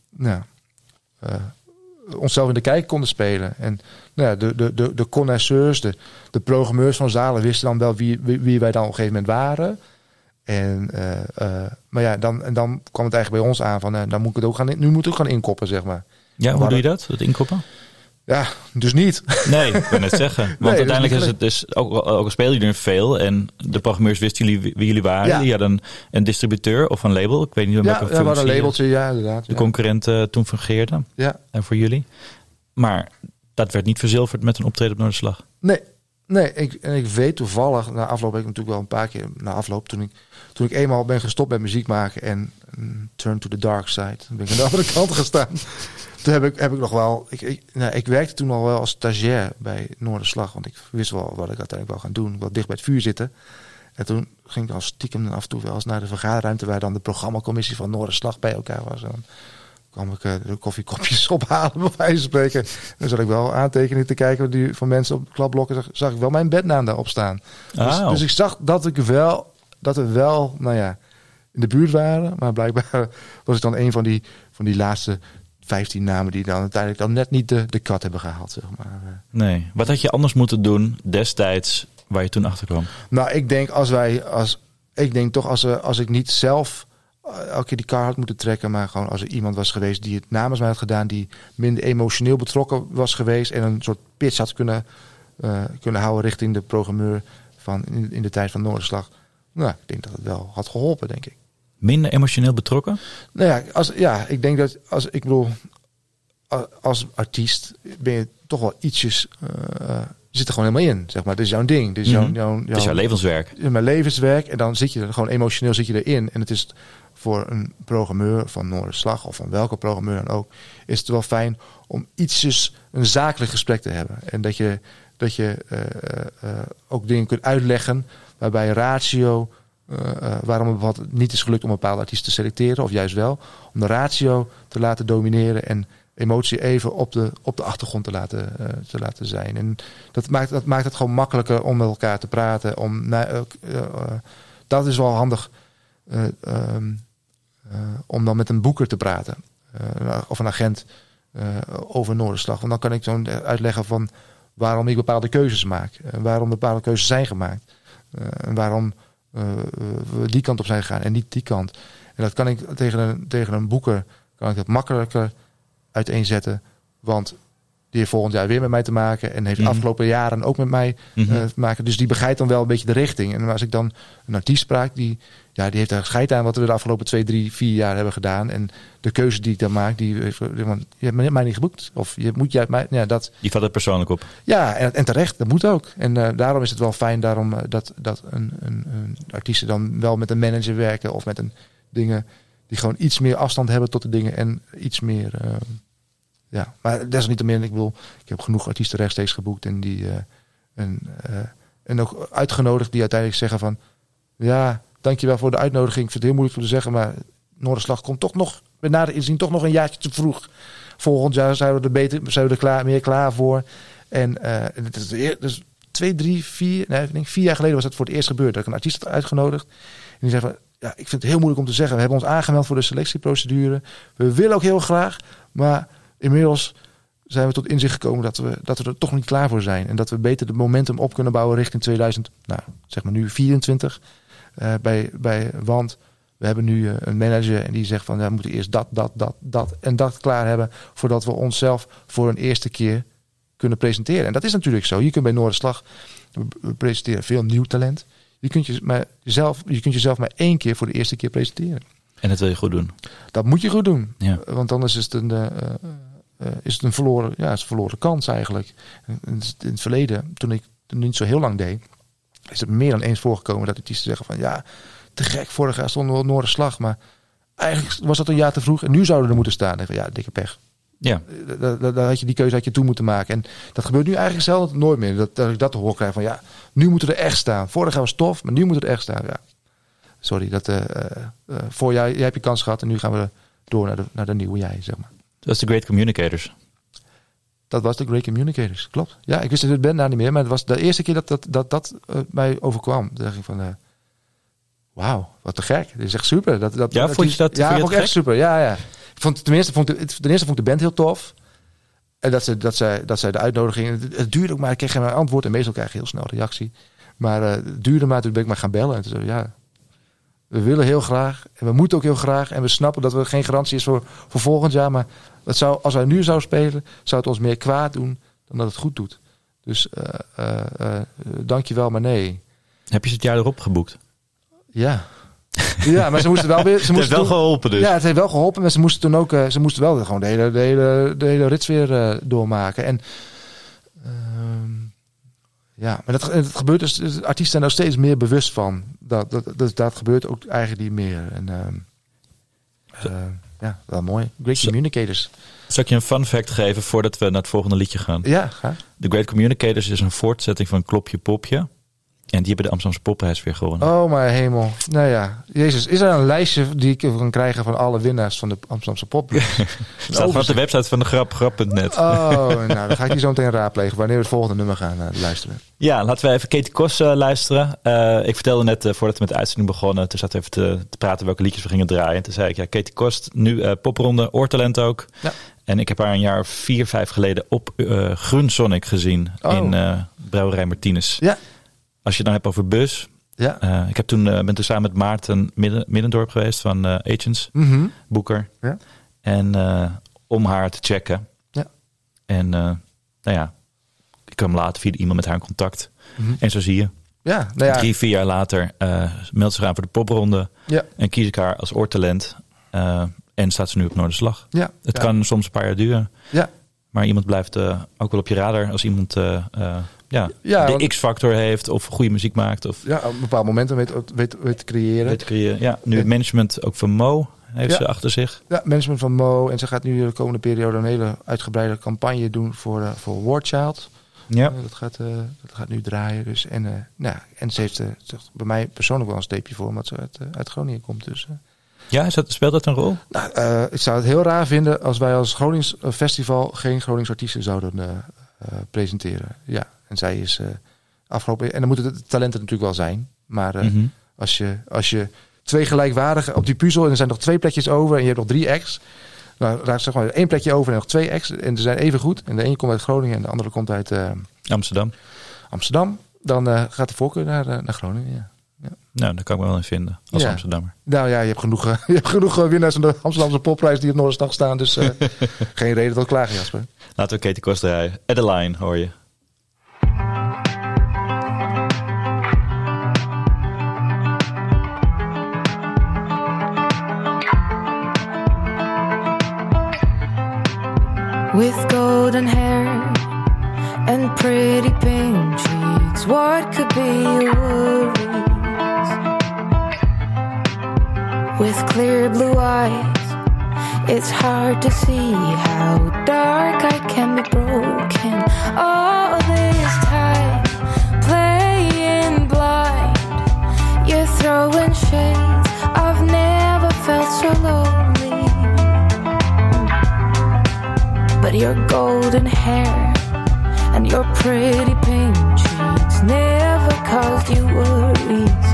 nou, onszelf in de kijk konden spelen. En nou ja, de, de, de, de connoisseurs, de, de programmeurs van zalen wisten dan wel wie, wie, wie wij dan op een gegeven moment waren. En, eh, maar ja, dan, en dan kwam het eigenlijk bij ons aan van, eh, dan moet ik het ook gaan, in- nu moet ik ook gaan inkoppen, zeg maar. Ja, hoe doe je dat? Dat inkoppen? Ja, dus niet. Nee, ik kan het zeggen. Want dus uiteindelijk is het dus, ook, al- ook al spelen jullie er veel en de programmeurs wisten jullie wie jullie waren. Ja. Die hadden een, een distributeur of een label. Ik weet niet in Ja, welke ja, we een functie labeltje, ja, inderdaad. de ja. concurrent eh, toen fungeerde. ja. En voor jullie. Maar dat werd niet verzilverd met een optreden op Noorderslag. Nee, nee ik, en ik weet toevallig, na afloop heb ik natuurlijk wel een paar keer, na afloop, toen ik, toen ik eenmaal ben gestopt met muziek maken en mm, turn to the dark side, ben ik aan de andere kant gestaan. Toen heb ik, heb ik nog wel, ik, nou, ik werkte toen al wel als stagiair bij Noorderslag, want ik wist wel wat ik uiteindelijk wou gaan doen, wel dicht bij het vuur zitten. En toen ging ik al stiekem af en toe wel eens naar de vergaderruimte waar dan de programmacommissie van Noorderslag bij elkaar was. En kwam ik eh, de koffiekopjes ophalen, bij wijze van spreken. Dan zat ik wel aantekeningen te kijken die, van mensen op klapblokken. Zag, zag ik wel mijn bednaam daarop staan. Dus, Ah. dus ik zag dat ik wel, dat we wel, nou ja, in de buurt waren. Maar blijkbaar was ik dan een van die, van die laatste 15 namen die dan uiteindelijk dan net niet de, de kat hebben gehaald, zeg maar. Eh, Nee. Wat had je anders moeten doen destijds waar je toen achter kwam? Nou, ik denk als wij, als, ik denk toch als, we, als ik niet zelf eh, elke keer die kar had moeten trekken, maar gewoon als er iemand was geweest die het namens mij had gedaan, die minder emotioneel betrokken was geweest en een soort pitch had kunnen, eh, kunnen houden richting de programmeur van in, in de tijd van Noorderslag. Nou, ik denk dat het wel had geholpen, denk ik. Minder emotioneel betrokken? Nou ja, als, ja ik denk dat als ik bedoel, als artiest ben je toch wel ietsjes. eh, eh, je zit er gewoon helemaal in, zeg maar. Dit is jouw ding. Dit is jouw, Mhm. jouw, Het is jouw levenswerk. in mijn levenswerk. En dan zit je er gewoon emotioneel zit je erin. En het is voor een programmeur van Noorderslag of van welke programmeur dan ook, is het wel fijn om ietsjes een zakelijk gesprek te hebben. En dat je, dat je eh, eh, eh, ook dingen kunt uitleggen waarbij ratio, eh, waarom het niet is gelukt om een bepaalde artiest te selecteren, of juist wel, om de ratio te laten domineren en emotie even op de, op de achtergrond te laten, te laten zijn. En dat maakt, dat maakt het gewoon makkelijker om met elkaar te praten. Om, dat is wel handig eh, ehm, eh, om dan met een boeker te praten. eh, of een agent eh, over Noorderslag. Want dan kan ik zo uitleggen van waarom ik bepaalde keuzes maak. Waarom bepaalde keuzes zijn gemaakt. Eh, en waarom eh, we die kant op zijn gegaan en niet die kant. En dat kan ik tegen een, tegen een boeker kan ik dat makkelijker uiteenzetten. Want die heeft volgend jaar weer met mij te maken. En heeft de Mhm. afgelopen jaren ook met mij Mhm. eh, te maken. Dus die begrijpt dan wel een beetje de richting. En als ik dan een artiest spraak, die, ja, die heeft daar scheid aan wat we de afgelopen twee, drie, vier jaar hebben gedaan. En de keuze die ik dan maak, die, heeft- want je hebt mij niet geboekt. Of je moet jij mij, ja, dat, Je vat het persoonlijk op. ja, en, en terecht, dat moet ook. En eh, daarom is het wel fijn daarom, eh, dat, dat een, een, een artiesten dan wel met een manager werken of met een dingen die gewoon iets meer afstand hebben tot de dingen en iets meer. Ja, maar desalniettemin, ik bedoel, ik heb genoeg artiesten rechtstreeks geboekt en die eh, en, eh, en ook uitgenodigd die uiteindelijk zeggen van ja, dankjewel voor de uitnodiging. Ik vind het heel moeilijk voor te zeggen, maar Noorderslag komt toch nog, met nader inzien, toch nog een jaartje te vroeg. Volgend jaar zijn we er, beter, zijn we er klaar, meer klaar voor. En eh, het is dus twee, drie, vier, nee, ik denk vier jaar geleden was het voor het eerst gebeurd. Dat ik een artiest had uitgenodigd. En die zei van, ja, ik vind het heel moeilijk om te zeggen. We hebben ons aangemeld voor de selectieprocedure. We willen ook heel graag, maar inmiddels zijn we tot inzicht gekomen dat we, dat we er toch niet klaar voor zijn. En dat we beter de momentum op kunnen bouwen richting 2000, nou, zeg maar nu 24. eh, bij, bij, want we hebben nu eh, een manager en die zegt van ja, we moeten eerst dat, dat, dat, dat en dat klaar hebben voordat we onszelf voor een eerste keer kunnen presenteren. En dat is natuurlijk zo. Je kunt bij Noorderslag, presenteren veel nieuw talent. Je kunt, je, maar jezelf, je kunt jezelf maar één keer voor de eerste keer presenteren. En dat wil je goed doen. Dat moet je goed doen. Ja. Want anders is het een, eh, is het een, verloren, ja, het is een verloren kans eigenlijk. En In het verleden, toen ik het niet zo heel lang deed, is het meer dan eens voorgekomen dat artiesten zeggen van ja, te gek, vorig jaar stonden we op Noorderslag, maar eigenlijk was dat een jaar te vroeg en nu zouden we er moeten staan. En ja, dikke pech. Ja, Da- da- da- had je die keuze had je toen moeten maken. En dat gebeurt nu eigenlijk zelden nooit meer. Dat, dat ik dat te horen krijg van ja, nu moeten we er echt staan. Vorig jaar was tof, maar nu moeten we er echt staan. Ja. Sorry, dat, eh eh, eh, voor jij, jij hebt je kans gehad en nu gaan we door naar de, naar de nieuwe jij, zeg maar. Dat is de Great Communicators. Dat was de Great Communicators, klopt. Ja, ik wist het ben daar niet meer, maar het was de eerste keer dat dat, dat, dat eh, mij overkwam. Toen dacht ik van, eh, wauw, wat te gek. Dit is echt super. Dat, dat, Ja, vond je dat- Ja, vond ik echt super. Ja, ja. Ik vond, tenminste, vond ik, ten eerste vond ik de band heel tof. En dat ze, dat zij, dat zij de uitnodiging... Het, het duurde ook maar, ik kreeg geen antwoord. En meestal krijg je heel snel reactie. Maar eh, het duurde maar, toen ben ik maar gaan bellen. En toen zei ik, ja, We willen heel graag en we moeten ook heel graag. En we snappen dat er geen garantie is voor, voor volgend jaar. Maar het zou, als wij nu zouden spelen, zou het ons meer kwaad doen dan dat het goed doet. Dus eh eh eh, dank je wel, maar nee. Heb je ze het jaar erop geboekt? Ja. Ja, maar ze moesten wel weer. Ze Het heeft moesten wel toen- geholpen dus. Ja, het heeft wel geholpen. Maar ze moesten toen ook. ze moesten wel gewoon de hele, de hele, de hele rits weer doormaken. En. Ja, maar dat, het gebeurt dus. Artiesten zijn er steeds meer bewust van. Dat, dat, dat, dat gebeurt ook eigenlijk niet meer. En. ehm, eh, ja, wel mooi. Great communicators. Zal ik je een fun fact geven voordat we naar het volgende liedje gaan? Ja, graag. The Great Communicators is een voortzetting van Klopje Popje. En die hebben de Amsterdamse Popprijs weer gewonnen. Oh, mijn hemel. Nou ja, Jezus, is er een lijstje die ik kan krijgen van alle winnaars van de Amsterdamse Pop? Staat op de website van de grap, grap.net. Oh, nou, dan ga ik die zo meteen raadplegen wanneer we het volgende nummer gaan eh, luisteren. Ja, laten we even Katie Kos eh, luisteren. Eh, ik vertelde net, voordat we met de uitzending begonnen, toen zaten we even te, te praten welke liedjes we gingen draaien. En toen zei ik, ja, Katie Kost, nu popronde, oortalent ook. Ja. En ik heb haar een jaar of vier, vijf geleden op Grun Sonic gezien Oh. in Brouwerij Martinez. Ja. Als je het dan hebt over bus. Ja. eh, ik heb toen, eh, ben toen samen met Maarten Midden, Middendorp geweest van eh, Agents, Mhm. Boeker. Ja. En om haar te checken. Ja. En nou ja, ik kwam later via iemand met haar in contact. Mhm. En zo zie je. Ja, nou ja. Drie, vier jaar later eh meldt ze zich aan voor de popronde. Ja. En kies ik haar als oortalent. Eh, en staat ze nu op Noorderslag. Ja. Het ja. kan soms een paar jaar duren. Ja. Maar iemand blijft ook wel op je radar als iemand ja, Ja, de want- X-factor heeft. Of goede muziek maakt. Of Ja, op bepaalde momenten weet, weet, weet te creëren. weet te creëren. Ja, nu het management ook van Mo heeft Ja. ze achter zich. Ja, management van Mo. En ze gaat nu de komende periode een hele uitgebreide campagne doen voor, eh voor War Child. Ja. Eh, dat, gaat, eh, dat gaat nu draaien. Dus, en, eh, nou, ja, en ze heeft ze heeft bij mij persoonlijk wel een steepje voor, omdat ze uit, uit Groningen komt. Dus. Ja, is dat, speelt dat een rol? nou, ik zou het heel raar vinden als wij als Gronings festival geen Gronings artiesten zouden presenteren. Ja, en zij is eh, afgelopen. En dan moeten de talenten natuurlijk wel zijn. Maar eh, Mhm. als, je, als je twee gelijkwaardige op die puzzel en er zijn nog twee plekjes over en je hebt nog drie acts. Nou, raakt zeg maar één plekje over en nog twee acts. En ze zijn even goed. En de ene komt uit Groningen en de andere komt uit eh, Amsterdam. Amsterdam. Dan gaat de voorkeur naar, naar Groningen. Ja. Nou, daar kan ik me wel in vinden. Als Ja. Amsterdammer. Nou ja, je hebt genoeg, je hebt genoeg winnaars van de Amsterdamse popprijs die op Noorderslag staan. Dus geen reden tot klagen, Jasper. Laten we Katie Kost draaien. Adeline hoor je. With golden hair and pretty pink cheeks. What could be your worries? With clear blue eyes, it's hard to see how dark I can be broken. All your golden hair and your pretty pink cheeks never caused you worries.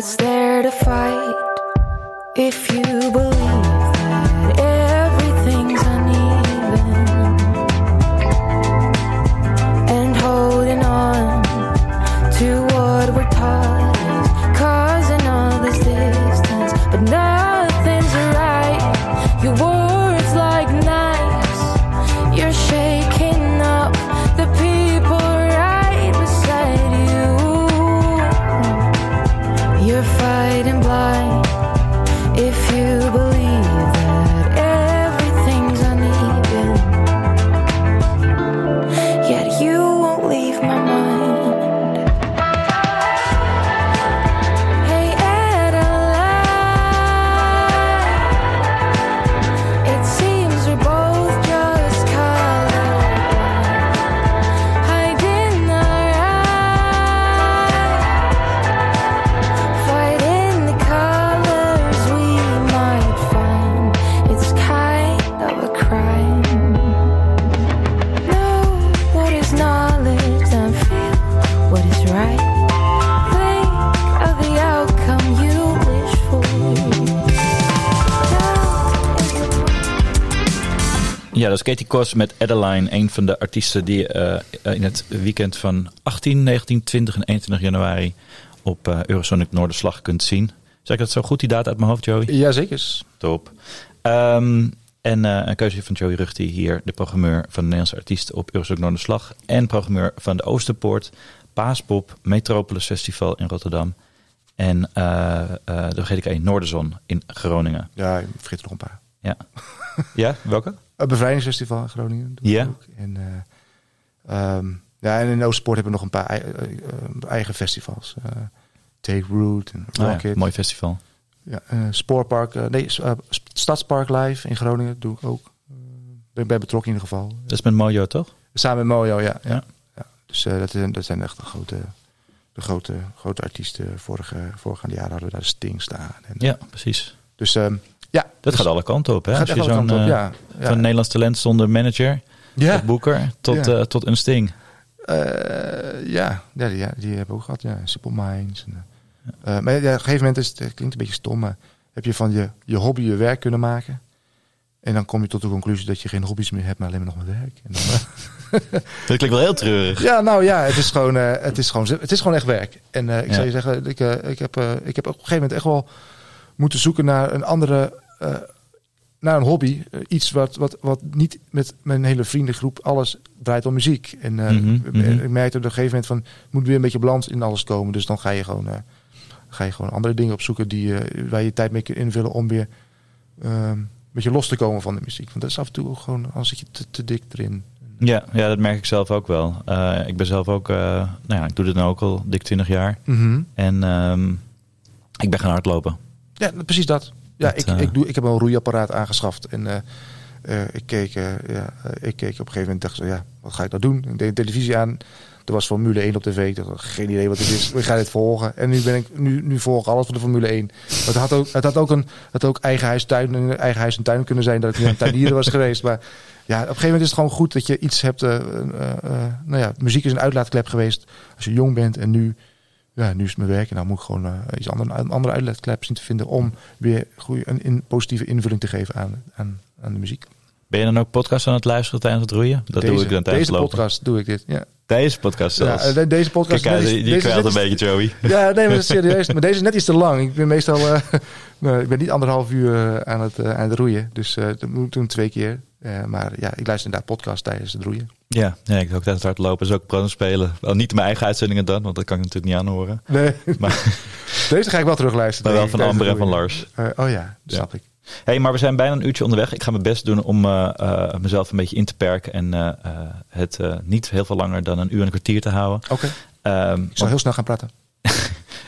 What's there Ja, dat is Katie Kors met Adeline, een van de artiesten die uh, in het weekend van 18, 19, 20 en 21 januari op uh, Eurosonic Noorderslag kunt zien. Zeg ik dat zo goed, die data uit mijn hoofd, Joey? Jazeker. Top. Ehm, en een keuze van Joey Ruchtie hier, de programmeur van de Nederlandse artiesten op Eurosonic Noorderslag en programmeur van de Oosterpoort. Paaspop, Metropolis Festival in Rotterdam. En eh eh de GDK Noorderzon in Groningen. Ja, ik vergeet er nog een paar. Ja, ja welke? Het Bevrijdingsfestival in Groningen. Ja. ook. En, eh, ehm, ja, en in Oostpoort hebben we nog een paar ei- eigen festivals. Take Root en Oh ja, Rocket. mooi festival. Ja, Spoorpark, nee, Stadspark Live in Groningen doe ik ook. Ben ik bij betrokken in ieder geval. Dat is met Mojo, toch? Samen met Mojo, ja. ja. Ja. Dus eh, dat, zijn- dat zijn echt de grote, de grote, grote artiesten. Vorige, voorgaande jaren hadden we daar Sting staan. En, Ja, precies. Dus ehm, ja. Dat dus gaat alle kanten op, hè? gaat Als je zo'n eh, ja. Nederlands talent zonder manager, ja. tot boeker, tot, Ja. eh, tot een sting. Eh, ja, ja, die, hebben we ook gehad. Ja, Simple Minds. En, eh, eh, maar op een gegeven moment is het, het klinkt een beetje stom, maar heb je van je, je hobby je werk kunnen maken. En dan kom je tot de conclusie dat je geen hobby's meer hebt, maar alleen maar nog maar werk. En dan, eh, Dat klinkt wel heel treurig. ja, nou ja, het is gewoon, eh, het is gewoon, het is gewoon echt werk. En eh, ik Ja. zou je zeggen, ik, eh, ik, heb, ik heb op een gegeven moment echt wel moeten zoeken naar een andere, naar een hobby. Iets wat, wat, wat niet met mijn hele vriendengroep alles draait om muziek. En Mhm, mhm. ik merkte op een gegeven moment van, het moet weer een beetje balans in alles komen. Dus dan ga je gewoon, ga je gewoon andere dingen opzoeken die, waar je tijd mee kunt invullen om weer ehm, een beetje los te komen van de muziek. Want dat is af en toe ook gewoon, als zit je te, te dik erin. Ja, ja, dat merk ik zelf ook wel. Eh, ik ben zelf ook, eh, nou ja, ik doe dit nu ook al dik 20 jaar. En ehm, ik ben gaan hardlopen. Ja, precies dat. Ja, Dat, ik, eh, ik, doe, ik heb een roeiapparaat aangeschaft. En ik, keek, ja, ik keek op een gegeven moment dacht ja, wat ga ik nou doen? Ik deed de televisie aan. Er was Formule 1 op tv. Ik dacht, geen idee wat het is. Ik ga dit volgen. En nu ben ik nu, nu volg ik alles van de Formule 1. Het had ook, het had ook een het had ook eigen huis, tuin, eigen huis en tuin kunnen zijn dat ik niet aan tuinieren was geweest. Maar ja, op een gegeven moment is het gewoon goed dat je iets hebt. eh, eh, eh, nou ja, muziek is een uitlaatklep geweest als je jong bent en nu ja, nu is het mijn werk en dan moet ik gewoon iets ander, een andere uitlaatklep zien te vinden om weer goede, een, in, positieve invulling te geven aan, aan, aan de muziek. Ben je dan ook podcast aan het luisteren tijdens het roeien? Dat deze, doe ik dan tijdens Deze het lopen. podcast doe ik dit. Ja, Deze podcast ja zelfs. eh, deze podcast. Kijk deze- die, kwijlt een beetje, Joey. Ja, nee, maar dat is serieus. Maar deze is net iets te lang. Ik ben meestal eh, nou, ik ben niet anderhalf uur eh, aan, het, eh, aan het roeien. Dus dat moet ik doen twee keer. Maar ja, ik luister inderdaad podcast tijdens het roeien. Ja, ja, ik doe ook tijdens het hardlopen. Dus ook brood spelen. Wel niet mijn eigen uitzendingen dan, want dat kan ik natuurlijk niet aanhoren. Nee. Maar, Deze ga ik wel terugluisteren. maar wel van tijdens Amber en van. Lars. Oh ja, dat snap ik. Hey, maar we zijn bijna een uurtje onderweg. Ik ga mijn best doen om eh, eh, mezelf een beetje in te perken. En eh, het niet heel veel langer dan een uur en een kwartier te houden. Oké, Ehm, ik zal heel snel gaan praten.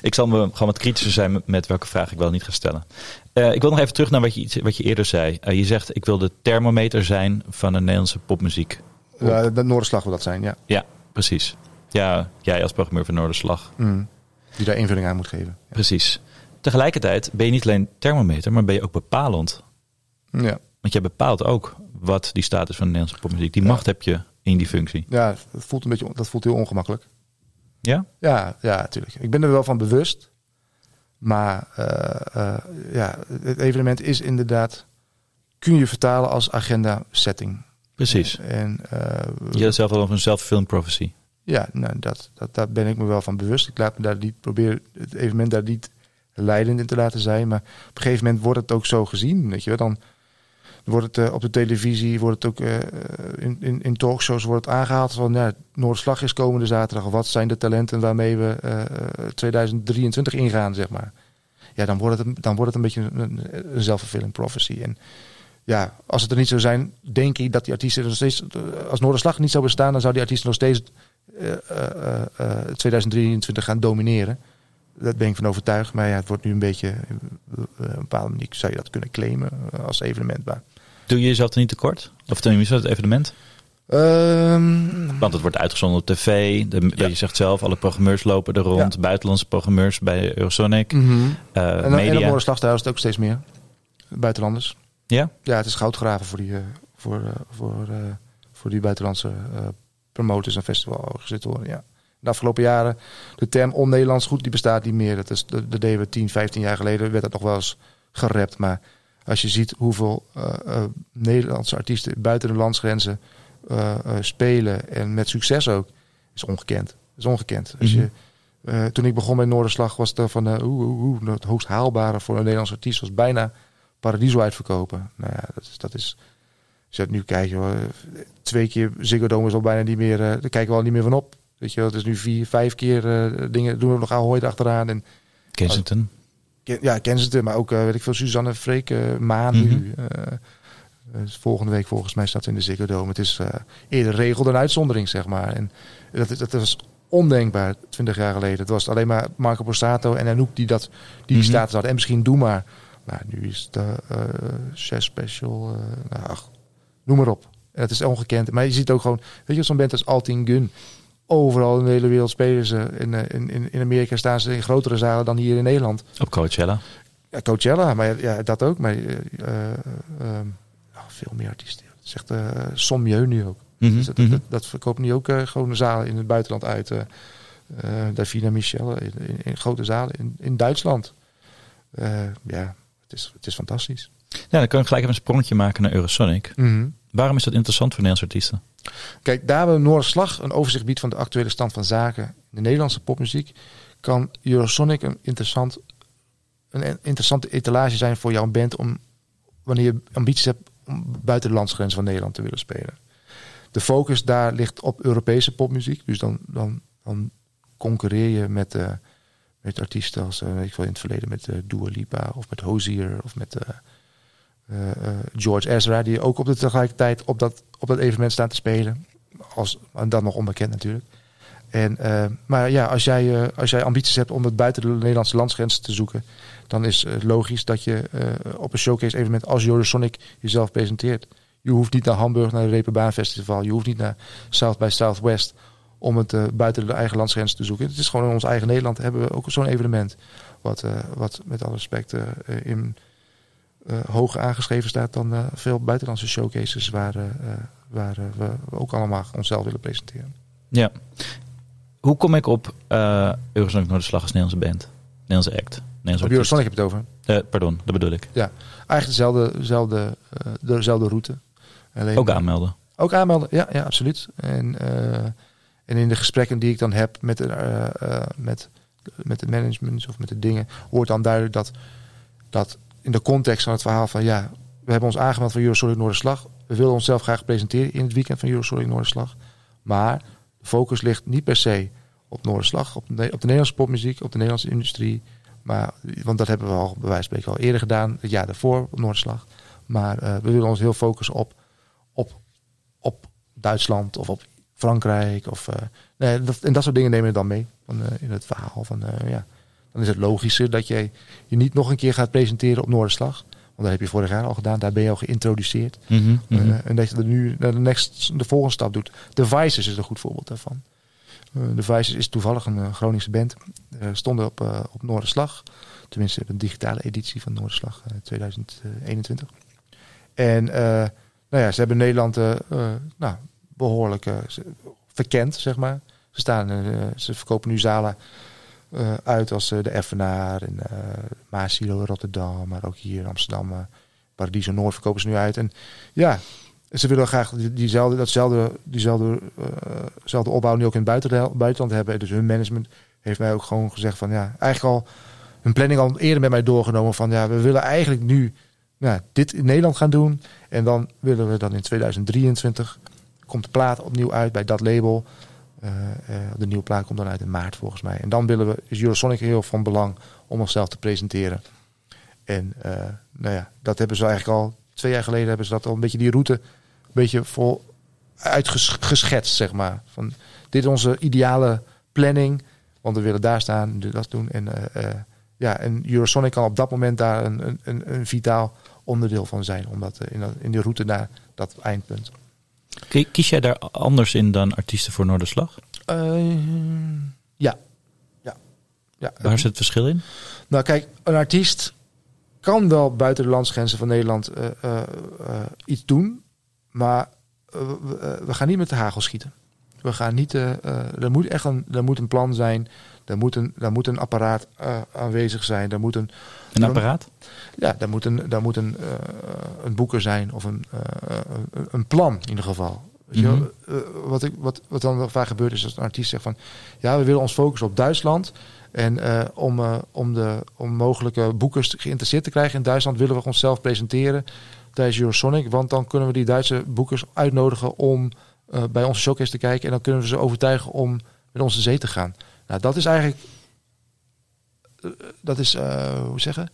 Ik zal me gewoon wat kritischer zijn met, met welke vraag ik wel niet ga stellen. Ik wil nog even terug naar wat je, wat je eerder zei. Je zegt, ik wil de thermometer zijn van de Nederlandse popmuziek. Ja, de Noorderslag wil dat zijn, ja. Ja, precies. Ja, jij als programmeur van Noorderslag. Mm. Die daar invulling aan moet geven. Precies. Tegelijkertijd ben je niet alleen thermometer, maar ben je ook bepalend. Ja, Want jij bepaalt ook wat die status van de Nederlandse popmuziek. Die Ja. macht heb je in die functie. ja dat, voelt een beetje, dat voelt heel ongemakkelijk. Ja? Ja, ja, natuurlijk. Ik ben er wel van bewust. Maar eh, eh, ja, het evenement is inderdaad... kun je vertalen als agenda setting. Precies. En eh, Je had het zelf al over een self-fulfilling prophecy. ja, nou, dat, dat, daar ben ik me wel van bewust. Ik laat me daar niet probeer het evenement daar niet leidend in te laten zijn. Maar op een gegeven moment wordt het ook zo gezien. Weet je wel? Dan wordt het eh, op de televisie, wordt het ook eh, in, in, in talkshows wordt het aangehaald van ja, Noordslag is komende zaterdag. Wat zijn de talenten waarmee we eh, eh, 2023 ingaan, zeg maar. Ja, dan wordt het, dan wordt het een beetje een, een self-fulfilling prophecy. En ja, als het er niet zou zijn, denk ik dat die artiesten nog steeds, eh, als Noorderslag niet zou bestaan, dan zou die artiesten nog steeds eh, eh, eh, 2023 gaan domineren. Daar ben ik van overtuigd. Maar ja, het wordt nu een beetje, eh, op een bepaalde manier zou je dat kunnen claimen eh, als evenement. Maar, Doe je jezelf er niet tekort? Of tenminste het evenement? Ehm, Want het wordt uitgezonden op tv. De, Ja. Je zegt zelf, alle programmeurs lopen er rond. Ja. Buitenlandse programmeurs bij Eurosonic. mhm. eh, En, dan- en ook steeds meer. Buitenlanders. Ja? Ja, het is goudgraven voor die, voor, voor, eh, voor die buitenlandse promoters en festivalorganisatoren. Ja. De afgelopen jaren, de term on-Nederlands goed, die bestaat niet meer. Dat, is, dat, dat deden we 10, 15 jaar geleden, werd dat nog wel eens gerapt. Maar Als je ziet hoeveel eh, eh, Nederlandse artiesten buiten de landsgrenzen eh, spelen en met succes ook, is ongekend. is ongekend. Als je, eh, toen ik begon met Noorderslag was het van eh, oeh, oeh, oeh, het hoogst haalbare voor een Nederlandse artiest was bijna Paradiso uitverkopen. Nou ja, dat is, dat is als je het nu kijkt, twee keer Ziggo Dome is al bijna niet meer, daar kijken we al niet meer van op. Weet je, wel, het is nu vier, vijf keer eh, dingen doen we nog Ahoy achteraan en Kensington. Ken- ja, Kensington, maar ook, eh, weet ik veel, Suzanne Freek, eh, Maan Mhm. nu. eh, volgende week volgens mij staat ze in de Ziggo Dome. Het is eerder regel dan uitzondering, zeg maar. En dat, is- dat was ondenkbaar 20 jaar geleden. Het was alleen maar Marco Borsato en Anouk die dat, die, die Mhm. status hadden. En misschien Doe Maar. Nou, nu is de Chef Special, nou, ach, noem maar op. En het is ongekend. Maar je ziet ook gewoon, weet je, zo'n band als Altin Gun. Overal in de hele wereld spelen ze. In, eh, in, in in Amerika staan ze in grotere zalen dan hier in Nederland. Op Coachella. Ja, Coachella, maar ja, dat ook. Maar eh, eh, ehm, nou, veel meer artiesten. Zegt uh, Sommieu nu ook. Mhm, Dus dat, mhm. dat, dat verkoopt nu ook eh, gewoon zalen in het buitenland uit. Davina Michel in, in, in grote zalen in, in Duitsland. Ja, het is, het is fantastisch. Ja, dan kan ik gelijk even een sprongetje maken naar Eurosonic. Waarom is dat interessant voor Nederlandse artiesten? Kijk, daar we Noorderslag een overzicht biedt van de actuele stand van zaken in de Nederlandse popmuziek, kan Eurosonic een, interessant, een interessante etalage zijn voor jouw band om wanneer je ambities hebt om buiten de landsgrenzen van Nederland te willen spelen. De focus daar ligt op Europese popmuziek, dus dan, dan, dan concurreer je met, eh, met artiesten als eh, ik wel, in het verleden met eh, Dua Lipa of met Hozier of met George Ezra, die ook op de tegelijkertijd op dat, op dat evenement staan te spelen. Als, en dan nog onbekend natuurlijk. En, eh, maar ja, als jij, eh, als jij ambities hebt om het buiten de Nederlandse landsgrenzen te zoeken, dan is het logisch dat je eh, op een showcase evenement als Eurosonic jezelf presenteert. Je hoeft niet naar Hamburg, naar het Reeperbaan Festival. Je hoeft niet naar South by Southwest om het eh, buiten de eigen landsgrenzen te zoeken. Het is gewoon in ons eigen Nederland hebben we ook zo'n evenement. Wat, eh, wat met alle respect eh, in eh, hoger aangeschreven staat dan eh, veel buitenlandse showcases waar, eh, eh, waar eh, we ook allemaal onszelf willen presenteren. Ja. Hoe kom ik op eh Eurosonic Noorderslag als Nederlandse band? Nederlandse act? Nederlandse Op? Eurosonic heb je het over. Eh, pardon, dat bedoel ik. Eigenlijk dezelfde, dezelfde, eh, dezelfde route. Alleen, Ook aanmelden. Ook aanmelden, ja, ja absoluut. En, eh, en in de gesprekken die ik dan heb met, de, eh, eh, met, met de management of met de dingen, wordt dan duidelijk dat, dat in de context van het verhaal van ja, we hebben ons aangemeld voor Eurosonic Noorderslag. We willen onszelf graag presenteren in het weekend van Eurosonic Noorderslag. Maar de focus ligt niet per se op Noorderslag, op de, op de Nederlandse popmuziek, op de Nederlandse industrie. Maar, want dat hebben we al bij wijze van spreken al eerder gedaan, het jaar daarvoor op Noorderslag. Maar eh, we willen ons heel focussen op, op, op Duitsland of op Frankrijk. Of, eh, nee, dat, en dat soort dingen nemen we dan mee van, eh, in het verhaal. Van, ja. Dan is het logischer dat je je niet nog een keer gaat presenteren op Noorderslag. Want dat heb je vorig jaar al gedaan. Daar ben je al geïntroduceerd. Mhm, mhm. Eh, en dat je er nu naar de, next, de volgende stap doet. The Vices is een goed voorbeeld daarvan. Uh, The Vices is toevallig een uh, Groningse band. Stonden op, op Noorderslag. Tenminste, een digitale editie van Noorderslag 2021. En nou ja, ze hebben Nederland nou, behoorlijk verkend, zeg maar. Ze, staan, ze verkopen nu zalen uit als de Effenaar en Maasilo Rotterdam. Maar ook hier in Amsterdam, Paradiso Noord verkopen ze nu uit. En ja, ze willen graag diezelfde, datzelfde, diezelfde uh, opbouw nu ook in het buitenland hebben. Dus hun management heeft mij ook gewoon gezegd van ja, eigenlijk al hun planning al eerder met mij doorgenomen van ja, we willen eigenlijk nu dit in Nederland gaan doen. En dan willen we dan in 2023 komt de plaat opnieuw uit bij dat label. Uh, uh, de nieuwe plaat komt dan uit in maart volgens mij. En dan willen we, is Eurosonic heel van belang om onszelf te presenteren. En uh, nou ja, dat hebben ze eigenlijk al twee jaar geleden hebben ze dat al een beetje die route een beetje vol uitgeschetst, zeg maar. Van dit is onze ideale planning, want we willen daar staan, dat doen. En, ja, en Eurosonic kan op dat moment daar een, een, een vitaal onderdeel van zijn, omdat in, in die route naar dat eindpunt. Kies jij daar anders in dan artiesten voor Noorderslag? Uh, ja. ja. ja. Waar zit het verschil in? Nou, kijk, een artiest kan wel buiten de landsgrenzen van Nederland uh, uh, iets doen, maar we, gaan niet met de hagel schieten. We gaan niet. eh, eh, er moet echt een, er moet een plan zijn. Er moet een, er moet een apparaat eh, aanwezig zijn. Er moet een, Een apparaat? ja, daar moet een, daar moet een, eh, een boeker zijn of een, eh, een- een plan in ieder geval. Mhm. Wat, ik, wat, wat dan vaak gebeurt is als een artiest zegt van... ja, we willen ons focussen op Duitsland. En om, om, de, om mogelijke boekers geïnteresseerd te krijgen in Duitsland... willen we onszelf presenteren tijdens Eurosonic. Want dan kunnen we die Duitse boekers uitnodigen om bij onze showcase te kijken. En dan kunnen we ze overtuigen om met ons de zee te gaan. Nou, dat is eigenlijk... eh, dat is, eh, hoe zeggen...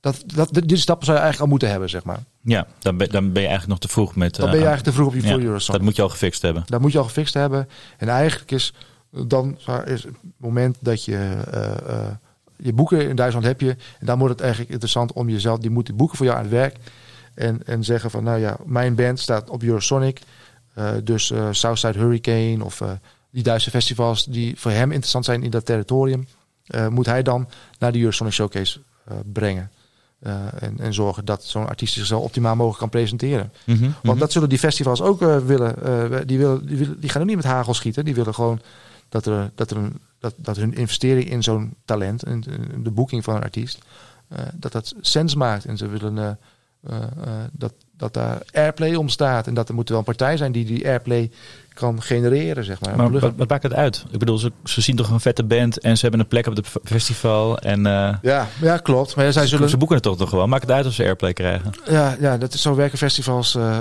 Dat, dat, die stappen zou je eigenlijk al moeten hebben, zeg maar. Ja, dan ben, dan ben je eigenlijk nog te vroeg met... Dan eh, ben je eigenlijk te vroeg op je ja, voor Eurosong. Dat moet je al gefixt hebben. Dat moet je al gefixt hebben. En eigenlijk is dan is het moment dat je eh, eh, je boeken in Duitsland heb je. En dan wordt het eigenlijk interessant om jezelf, die moeten boeken voor jou aan het werk. En, en zeggen van, nou ja, mijn band staat op Eurosonic. Eh, dus eh, Southside Hurricane of eh, die Duitse festivals die voor hem interessant zijn in dat territorium. eh, moet hij dan naar de Eurosonic Showcase eh, brengen. Eh, en, en zorgen dat zo'n artiest zich zo optimaal mogelijk kan presenteren. Mhm, Want mhm. dat zullen die festivals ook willen. die, willen, die willen. Die gaan niet met hagel schieten. Die willen gewoon dat, er, dat, er een, dat, dat hun investering in zo'n talent, en de boeking van een artiest, dat dat sens maakt. En ze willen dat, dat daar airplay ontstaat. En dat er moet wel een partij zijn die die airplay kan genereren, zeg maar. Maar wat, wat maakt het uit? Ik bedoel, ze, ze zien toch een vette band en ze hebben een plek op het festival. En eh, ja, ja, klopt. Maar zij zullen, ze boeken het toch nog gewoon. Maakt het uit of ze airplay krijgen? Ja, ja dat is, zo werken festivals. eh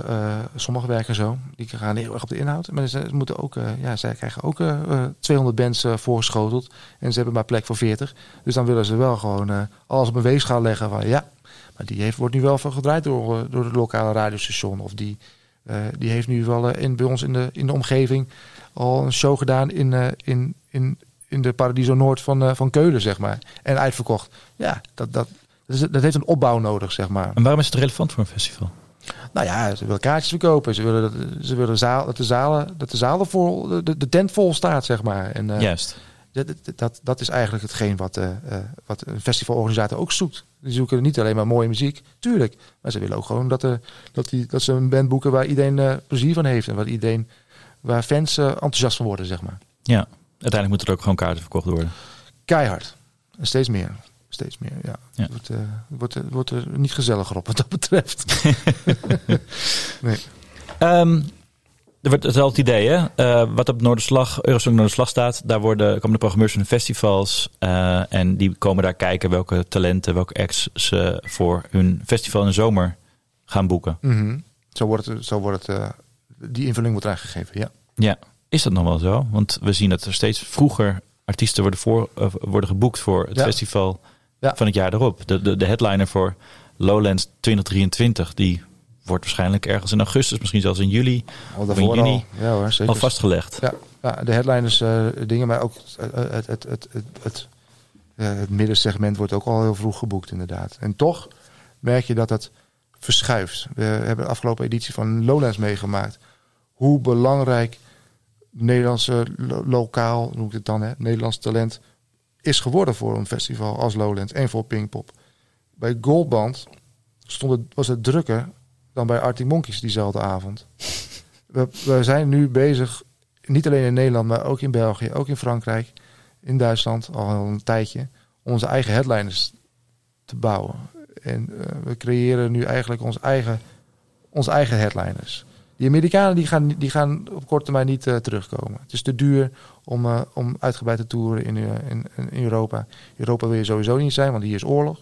sommige werken zo. Die gaan heel erg op de inhoud. Maar ze, ze moeten ook, ja, zij krijgen ook eh, eh, 200 bands voorgeschoteld. En ze hebben maar plek voor 40. Dus dan willen ze wel gewoon alles op een weegschaal leggen van ja. Maar die heeft, wordt nu wel van gedraaid door, door het lokale radiostation. Of die, die heeft nu wel eh, in, bij ons in de, in de omgeving al een show gedaan in, eh, in, in, in de Paradiso Noord van, eh, van Keulen, zeg maar. En uitverkocht. Ja, dat, dat, dat, is- dat heeft een opbouw nodig, zeg maar. En waarom is het relevant voor een festival? Nou ja, ze willen kaartjes verkopen. Ze willen, dat, ze willen zaal, dat, de zalen, dat de zalen vol, de, de tent vol staat, zeg maar. En eh, Juist. Dat, dat- dat, is eigenlijk hetgeen wat, eh, eh, wat een festivalorganisator ook zoekt. Die zoeken niet alleen maar mooie muziek, tuurlijk. Maar ze willen ook gewoon dat, er, dat, die, dat ze een band boeken waar iedereen eh, plezier van heeft. En waar, iedereen, waar fans eh, enthousiast van worden, zeg maar. Ja. Uiteindelijk moeten er ook gewoon kaarten verkocht worden. Keihard. En steeds meer. Steeds meer, ja. Ja. Het wordt, eh, wordt, wordt er niet gezelliger op wat dat betreft. nee. Ehm, er wordt hetzelfde idee, hè? Eh, wat op Noorderslag, Eurosong Noorderslag staat, daar worden, komen de programmeurs van de festivals. eh, en die komen daar kijken welke talenten, welke acts ze voor hun festival in de zomer gaan boeken. Mhm. Zo wordt het, zo wordt het eh, die invulling wordt eraan gegeven, ja. Ja, is dat nog wel zo? Want we zien dat er steeds vroeger artiesten worden, voor, worden geboekt voor het Ja. festival Ja. van het jaar erop. De, de, de headliner voor Lowlands 2023, die wordt waarschijnlijk ergens in augustus, misschien zelfs in juli, Al in juni Ja hoor, zeker. al vastgelegd. Ja, ja, de headliners eh, dingen, maar ook eh, het, het, het, het, het, eh, het middensegment wordt ook al heel vroeg geboekt inderdaad. En toch merk je dat het verschuift. We hebben de afgelopen editie van Lowlands meegemaakt. Hoe belangrijk Nederlandse lo- lokaal, noem ik het dan, hè, Nederlands talent is geworden voor een festival als Lowlands en voor Pinkpop. Bij Goldband stond het, was het drukker dan bij Arctic Monkeys diezelfde avond. We, we zijn nu bezig, niet alleen in Nederland, maar ook in België, ook in Frankrijk, in Duitsland al een tijdje, onze eigen headliners te bouwen. En eh, we creëren nu eigenlijk ons eigen, onze eigen headliners. Die Amerikanen die gaan, die gaan op korte termijn niet eh, terugkomen. Het is te duur om, eh, om uitgebreid te toeren in, in, in Europa. Europa wil je sowieso niet zijn, want hier is oorlog.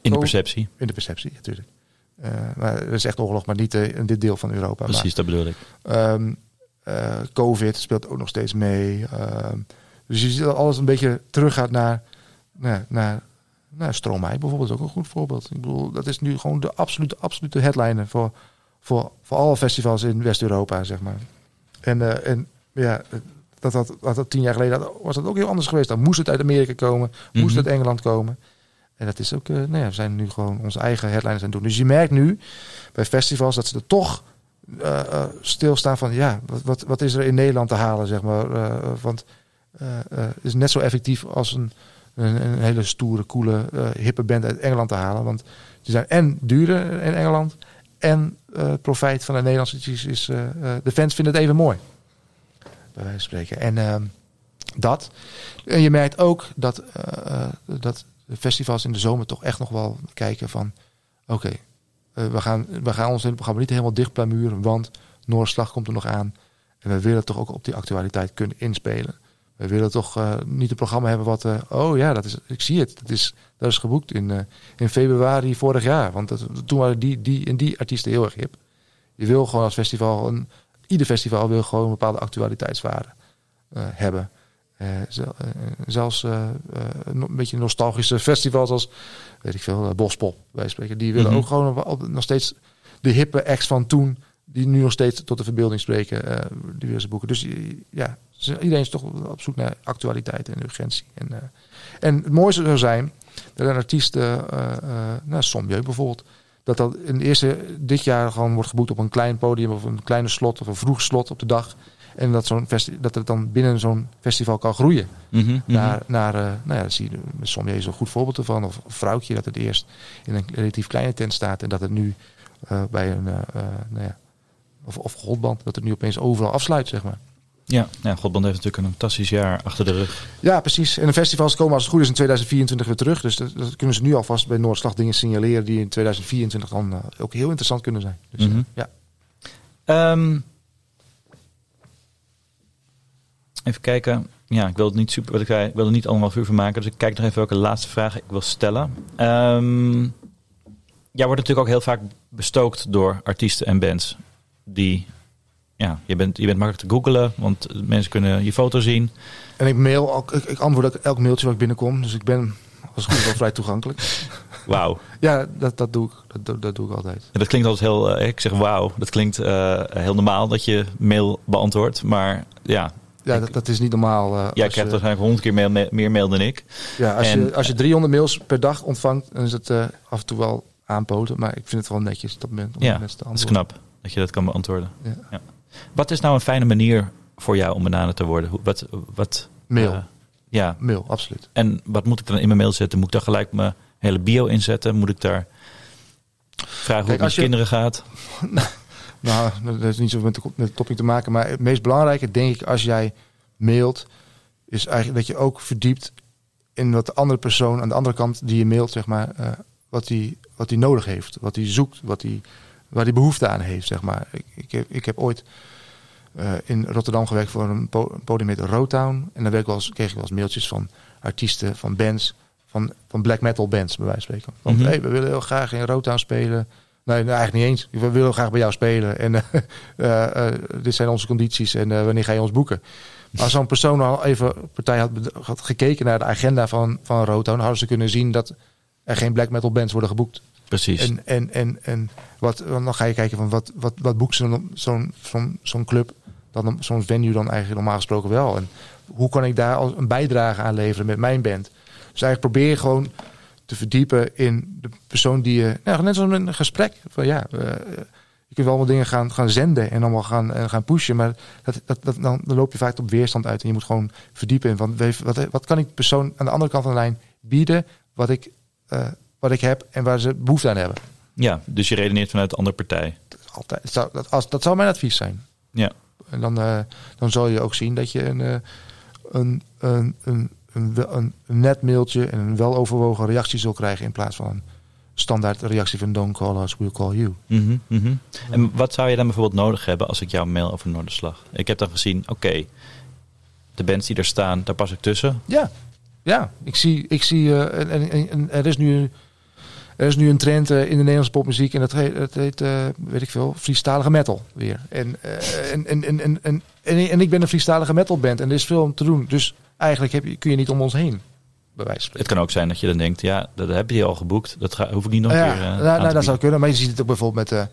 In de perceptie. In de perceptie, natuurlijk. Maar er is echt oorlog, maar niet eh, in dit deel van Europa. Maar- Precies, dat bedoel ik. Ehm, eh, Covid speelt ook nog steeds mee. Ehm, dus je ziet dat alles een beetje teruggaat naar, naar, naar, Stromae bijvoorbeeld. is ook een goed voorbeeld. Ik bedoel, dat is nu gewoon de absolute, absolute headliner voor, voor, voor alle festivals in West-Europa, zeg maar. En, eh, en ja, dat, dat, dat, dat tien jaar geleden was dat ook heel anders geweest. Dan moest het uit Amerika komen, moest Mhm. het uit Engeland komen. En dat is ook, eh, nou ja, we zijn nu gewoon onze eigen headliners aan het doen. Dus je merkt nu bij festivals dat ze er toch eh, stilstaan van ja, wat, wat, wat is er in Nederland te halen, zeg maar. Want het is net zo effectief als een, een, hele stoere, coole, hippe band uit Engeland te halen. Want ze zijn en duurder in Engeland en profijt van de Nederlandse is, is de fans vinden het even mooi. bij wijze van spreken. En ehm, dat. En je merkt ook dat, dat festivals in de zomer toch echt nog wel kijken van... Oké, eh, we, gaan, we gaan ons hele programma niet helemaal dicht want Noorslag komt er nog aan. En we willen toch ook op die actualiteit kunnen inspelen. We willen toch eh, niet een programma hebben wat... eh, oh ja, dat is, ik zie het. Dat is, dat is geboekt in, in februari vorig jaar. Want dat, toen waren die, die en die artiesten heel erg hip. Je wil gewoon als festival... Een, ieder festival wil gewoon een bepaalde actualiteitswaarde hebben. Eh, eh, zelfs eh, een beetje nostalgische festivals als, weet ik veel, Bospop, wij spreken. Die willen Mhm. ook gewoon nog steeds de hippe acts van toen, die nu nog steeds tot de verbeelding spreken, die willen ze boeken. Dus ja, iedereen is toch op zoek naar actualiteit en urgentie. En, en het mooiste zou zijn dat een artiest, eh, nou, Somjeu bijvoorbeeld, dat dat in de eerste dit jaar gewoon wordt geboekt op een klein podium of een kleine slot of een vroeg slot op de dag. En dat, zo'n dat het dan binnen zo'n festival kan groeien. Mhm, mhm. Naar, naar eh, nou ja, dat zie je is een goed voorbeeld ervan. Of Vrouwtje, dat het eerst in een relatief kleine tent staat. En dat het nu eh, bij een, eh, nou ja, of, of Godband, dat het nu opeens overal afsluit, zeg maar. Ja, ja, Godband heeft natuurlijk een fantastisch jaar achter de rug. Ja, precies. En de festivals komen als het goed is in 2024 weer terug. Dus dat, dat kunnen ze nu alvast bij Noordslag dingen signaleren die in 2024 dan ook heel interessant kunnen zijn. Dus, Mhm. ja. Ehm, even kijken. Ja, ik wil het niet super. Wat ik zei, ik wil er niet allemaal vuur van maken. Dus ik kijk nog even welke laatste vragen ik wil stellen. Ehm jij wordt natuurlijk ook heel vaak bestookt door artiesten en bands. Die. Ja, je bent, je bent makkelijk te googlen, want mensen kunnen je foto zien. En ik mail, ook, ik, ik antwoord ook elk mailtje waar ik binnenkom. Dus ik ben als goed wel vrij toegankelijk. Wauw. Ja, dat, dat, doe ik. Dat, doe- dat doe ik altijd. En dat klinkt altijd heel. eh, ik zeg wauw. Dat klinkt eh, heel normaal dat je mail beantwoordt. Maar ja, Ja, Ik- dat, dat is niet normaal. eh, jij als krijgt je- waarschijnlijk honderd keer mail, meer mail dan ik. Ja, als, En- je, als je 300 mails per dag ontvangt, dan is het eh, af en toe wel aanpoten. Maar ik vind het wel netjes dat men, om Ja, mensen Dat is knap dat je dat kan beantwoorden. Ja. Wat is nou een fijne manier voor jou om benaderd te worden? Wat, wat, Mail. eh, ja, Mail, absoluut. en wat moet ik dan in mijn mail zetten? Moet ik daar gelijk mijn hele bio inzetten? Moet ik daar vragen hoe het met je- kinderen gaat? Nou, dat heeft niet zo met de, met de topic te maken. Maar het meest belangrijke, denk ik, als jij mailt, is eigenlijk dat je ook verdiept in wat de andere persoon aan de andere kant die je mailt, zeg maar, eh, wat hij wat die nodig heeft, wat hij zoekt, wat hij waar hij behoefte aan heeft, zeg maar. Ik, ik, heb, ik heb ooit eh, in Rotterdam gewerkt voor een, po- een podium met Rotown. En wel eens, kreeg ik wel eens mailtjes van artiesten, van bands, van, van black metal bands, bij wijze van spreken. Want Mhm. hey, we willen heel graag in Rotown spelen. Nee, nou, eigenlijk niet eens. We willen graag bij jou spelen. En eh, eh, eh, dit zijn onze condities. En wanneer ga je ons boeken? Maar als zo'n persoon al even partij had, gekeken naar de agenda van, van Rotown, hadden ze kunnen zien dat er geen black metal bands worden geboekt. Precies. En, en, en, en wat, dan ga je kijken van wat, wat, wat boekt zo'n zo'n zo'n club, dan zo'n venue dan eigenlijk normaal gesproken wel. En hoe kan ik daar als een bijdrage aan leveren met mijn band? Dus eigenlijk probeer je gewoon te verdiepen in de persoon die je, nou, net zoals een gesprek. Van ja, eh, je kunt wel allemaal dingen gaan, gaan zenden en allemaal gaan, eh, gaan pushen, maar dat, dat, dat, dan, dan loop je vaak op weerstand uit en je moet gewoon verdiepen in van wat, wat, wat kan ik de persoon aan de andere kant van de lijn bieden, wat ik, eh, wat ik heb en waar ze behoefte aan hebben. Ja, dus je redeneert vanuit de andere partij. Altijd. Dat zou, dat, als, dat zou mijn advies zijn. Ja. En dan, dan zal je ook zien dat je een, een, een, een, een, een, net mailtje en een weloverwogen reactie zult krijgen in plaats van een standaard reactie van don't call us, we'll call you. Mhm, mhm. En wat zou je dan bijvoorbeeld nodig hebben als ik jou mail over Noorderslag? Ik heb dan gezien, oké, de bands die er staan, daar pas ik tussen. Ja, ja. Ik zie, ik zie eh, en, en, er is nu, er is nu een trend eh, in de Nederlandse popmuziek en dat heet, dat heet eh, weet ik veel, Friestalige metal weer. En, en, en, en, en, en, en, ik ben een Friestalige metal band en er is veel om te doen. Dus eigenlijk heb je, kun je niet om ons heen. Het kan ook zijn dat je dan denkt, ja, dat heb je al geboekt. Dat ga, hoef ik niet nog een ja, keer nou, nou, dat zou kunnen. Maar je ziet het ook bijvoorbeeld met, eh,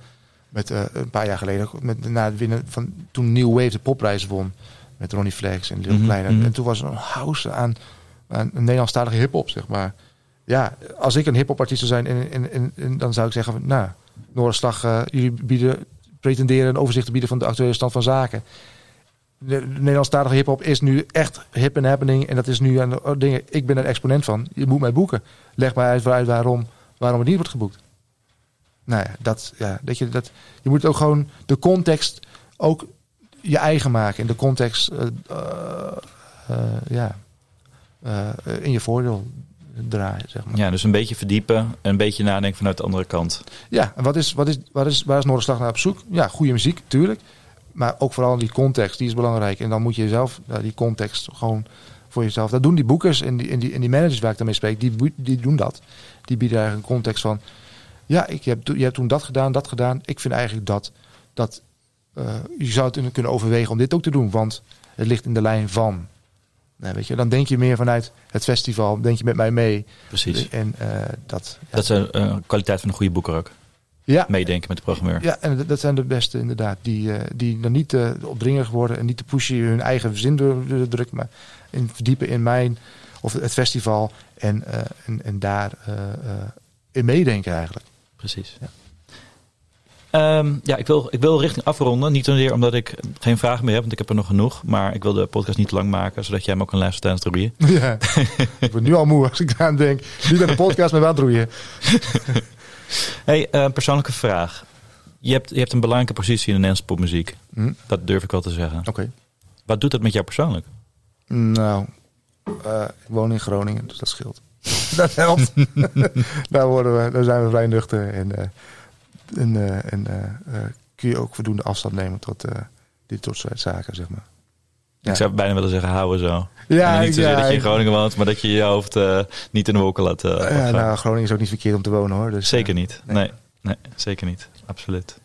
met eh, een paar jaar geleden. Met, na het winnen van toen New Wave de popprijs won. Met Ronnie Flex en Lil Mhm, Klein. En, mhm. en toen was er een house aan, aan een Nederlandstalige hip-hop, zeg maar. Ja, als ik een hip-hop artiest zou zijn, en, en, en, en dan zou ik zeggen: van, Nou, Noorderslag, jullie bieden, pretenderen een overzicht te bieden van de actuele stand van zaken. De, de Nederlandstalige hip-hop is nu echt hip en happening. En dat is nu aan de dingen. Ik ben een exponent van. Je moet mij boeken. Leg mij uit waaruit waarom, waarom het niet wordt geboekt. Nou ja, dat, ja, dat je, dat, je moet ook gewoon de context ook je eigen maken. In de context eh, eh, eh, ja, in je voordeel draaien, zeg maar. Ja, dus een beetje verdiepen en een beetje nadenken vanuit de andere kant. Ja, en wat is, wat is, waar, is, waar is Noorderslag naar op zoek? Ja, goede muziek, tuurlijk. Maar ook vooral die context, die is belangrijk. En dan moet je zelf die context gewoon voor jezelf. Dat doen die boekers en die, en die, en die managers waar ik daarmee spreek, die, die doen dat. Die bieden eigenlijk een context van... Ja, ik heb, je hebt toen dat gedaan, dat gedaan. Ik vind eigenlijk dat, dat eh, je zou het kunnen overwegen om dit ook te doen. Want het ligt in de lijn van... Nou, weet je, dan denk je meer vanuit het festival. Denk je met mij mee. Precies. En eh, dat... Ja, Dat is een kwaliteit van een goede boeker ook. Ja, Meedenken met de programmeur. ja, en dat- zijn de beste inderdaad. Die, eh, die dan niet te opdringerig worden en niet te pushen hun eigen zin door, door te drukken, maar in, verdiepen in mijn of het festival en, eh, en, en daar eh, eh, in meedenken eigenlijk. Precies. Ja. Ehm, ja, ik wil, ik wil richting afronden. Niet zozeer omdat ik geen vragen meer heb, want ik heb er nog genoeg. Maar ik wil de podcast niet te lang maken, zodat jij hem ook kan luisteren tijdens het roeien. Ja. ik word nu al moe als ik aan denk. Niet aan de podcast, maar wel aan het roeien. hey, eh, persoonlijke vraag. Je hebt, je hebt een belangrijke positie in de Nederlandse popmuziek. Hm, Dat durf ik wel te zeggen. Oké. Wat doet dat met jou persoonlijk? Nou, eh, ik woon in Groningen, dus dat scheelt. dat helpt. daar, worden we, daar zijn we vrij nuchter en, eh, en, en kun je ook voldoende afstand nemen tot dit soort zaken, zeg maar. Ja. Ik zou bijna willen zeggen, houden zo. Ja, en niet zozeer ja, dat je in Groningen woont, maar dat je je hoofd eh, niet in de wolken laat eh, Ja, nou, Groningen is ook niet verkeerd om te wonen hoor. Dus, Zeker eh, niet. nee. Nee. nee, zeker niet. Absoluut.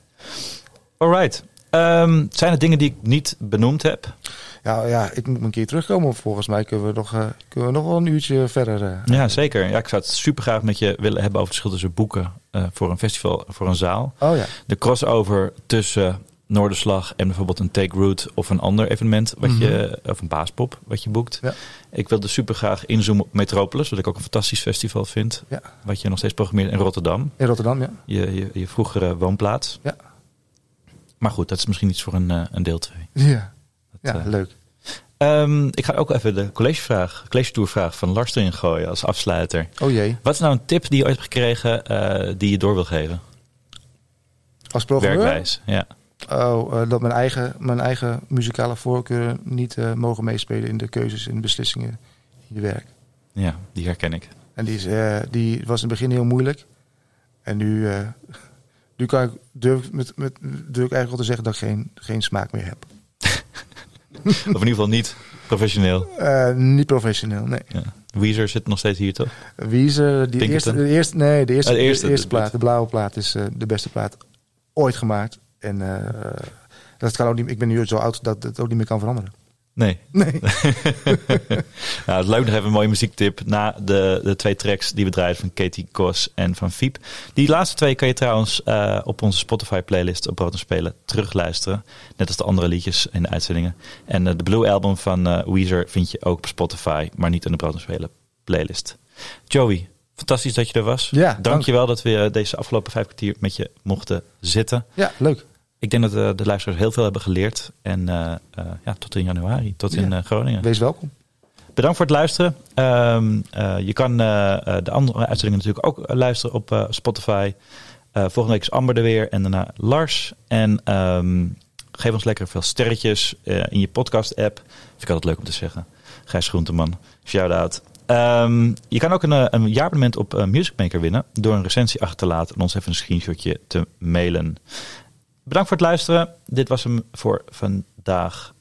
Alright. Ehm, zijn er dingen die ik niet benoemd heb? Ja, ja, ik moet een keer terugkomen. Volgens mij kunnen we nog, kunnen we nog wel een uurtje verder. eh. Ja, zeker. Ja, ik zou het super graag met je willen hebben over het verschil tussen boeken voor een festival, voor een zaal. Oh ja. De crossover tussen Noorderslag en bijvoorbeeld een Take Route of een ander evenement, wat je, of een baaspop, wat je boekt. Ja. Ik wilde super graag inzoomen op Metropolis, wat ik ook een fantastisch festival vind. Ja. Wat je nog steeds programmeert in Rotterdam, In Rotterdam, ja. je, je, je vroegere woonplaats. Ja. Maar goed, dat is misschien iets voor een, eh, een deel 2. Ja, Dat, ja eh, leuk. Ehm, ik ga ook even de collegevraag, college tourvraag van Lars erin gooien als afsluiter. Oh jee. Wat is nou een tip die je ooit hebt gekregen eh, die je door wil geven? Als programmeur? Werkwijs. Ja. Oh, eh, dat mijn eigen, mijn eigen muzikale voorkeuren niet eh, mogen meespelen in de keuzes en beslissingen in je werk. ja, die herken ik. En die, is, eh, die was in het begin heel moeilijk. En nu, nu kan ik, durf, ik met, met, durf ik eigenlijk wel te zeggen dat ik geen, geen smaak meer heb. Of in ieder geval niet professioneel. Niet professioneel, nee. Ja. Weezer zit nog steeds hier, toch? Weezer, die Pinkerton? eerste, de eerste, nee, de eerste, Ah, de de eerste, eerste, de- plaat, de blauwe plaat, is de beste plaat ooit gemaakt. En eh, dat kan ook niet, ik ben nu zo oud dat het ook niet meer kan veranderen. Nee. Nee. nou, het leuk nog even een mooie muziektip. Na de, de twee tracks die we draaien van Katie Kos en van Fiep. Die laatste twee kan je trouwens eh, op onze Spotify playlist op Brood en Spelen terugluisteren. Net als de andere liedjes in de uitzendingen. En eh, de Blue Album van Weezer vind je ook op Spotify, maar niet in de Brood en Spelen playlist. Joey, fantastisch dat je er was. Ja, dank. Dankjewel dat we deze afgelopen vijf kwartier met je mochten zitten. Ja, leuk. Ik denk dat eh, de luisteraars heel veel hebben geleerd. En eh, eh, ja, tot in januari, tot in Ja. Groningen. Wees welkom. Bedankt voor het luisteren. Ehm, eh, je kan de andere uitzendingen natuurlijk ook luisteren op Spotify. Volgende week is Amber er weer en daarna Lars. En ehm, geef ons lekker veel sterretjes in je podcast-app. Vind ik altijd leuk om te zeggen. Gijs Groenteman, shout-out. Ehm, je kan ook een, een jaarabonnement op Music Maker winnen... door een recensie achter te laten en ons even een screenshotje te mailen. Bedankt voor het luisteren. Dit was hem voor vandaag.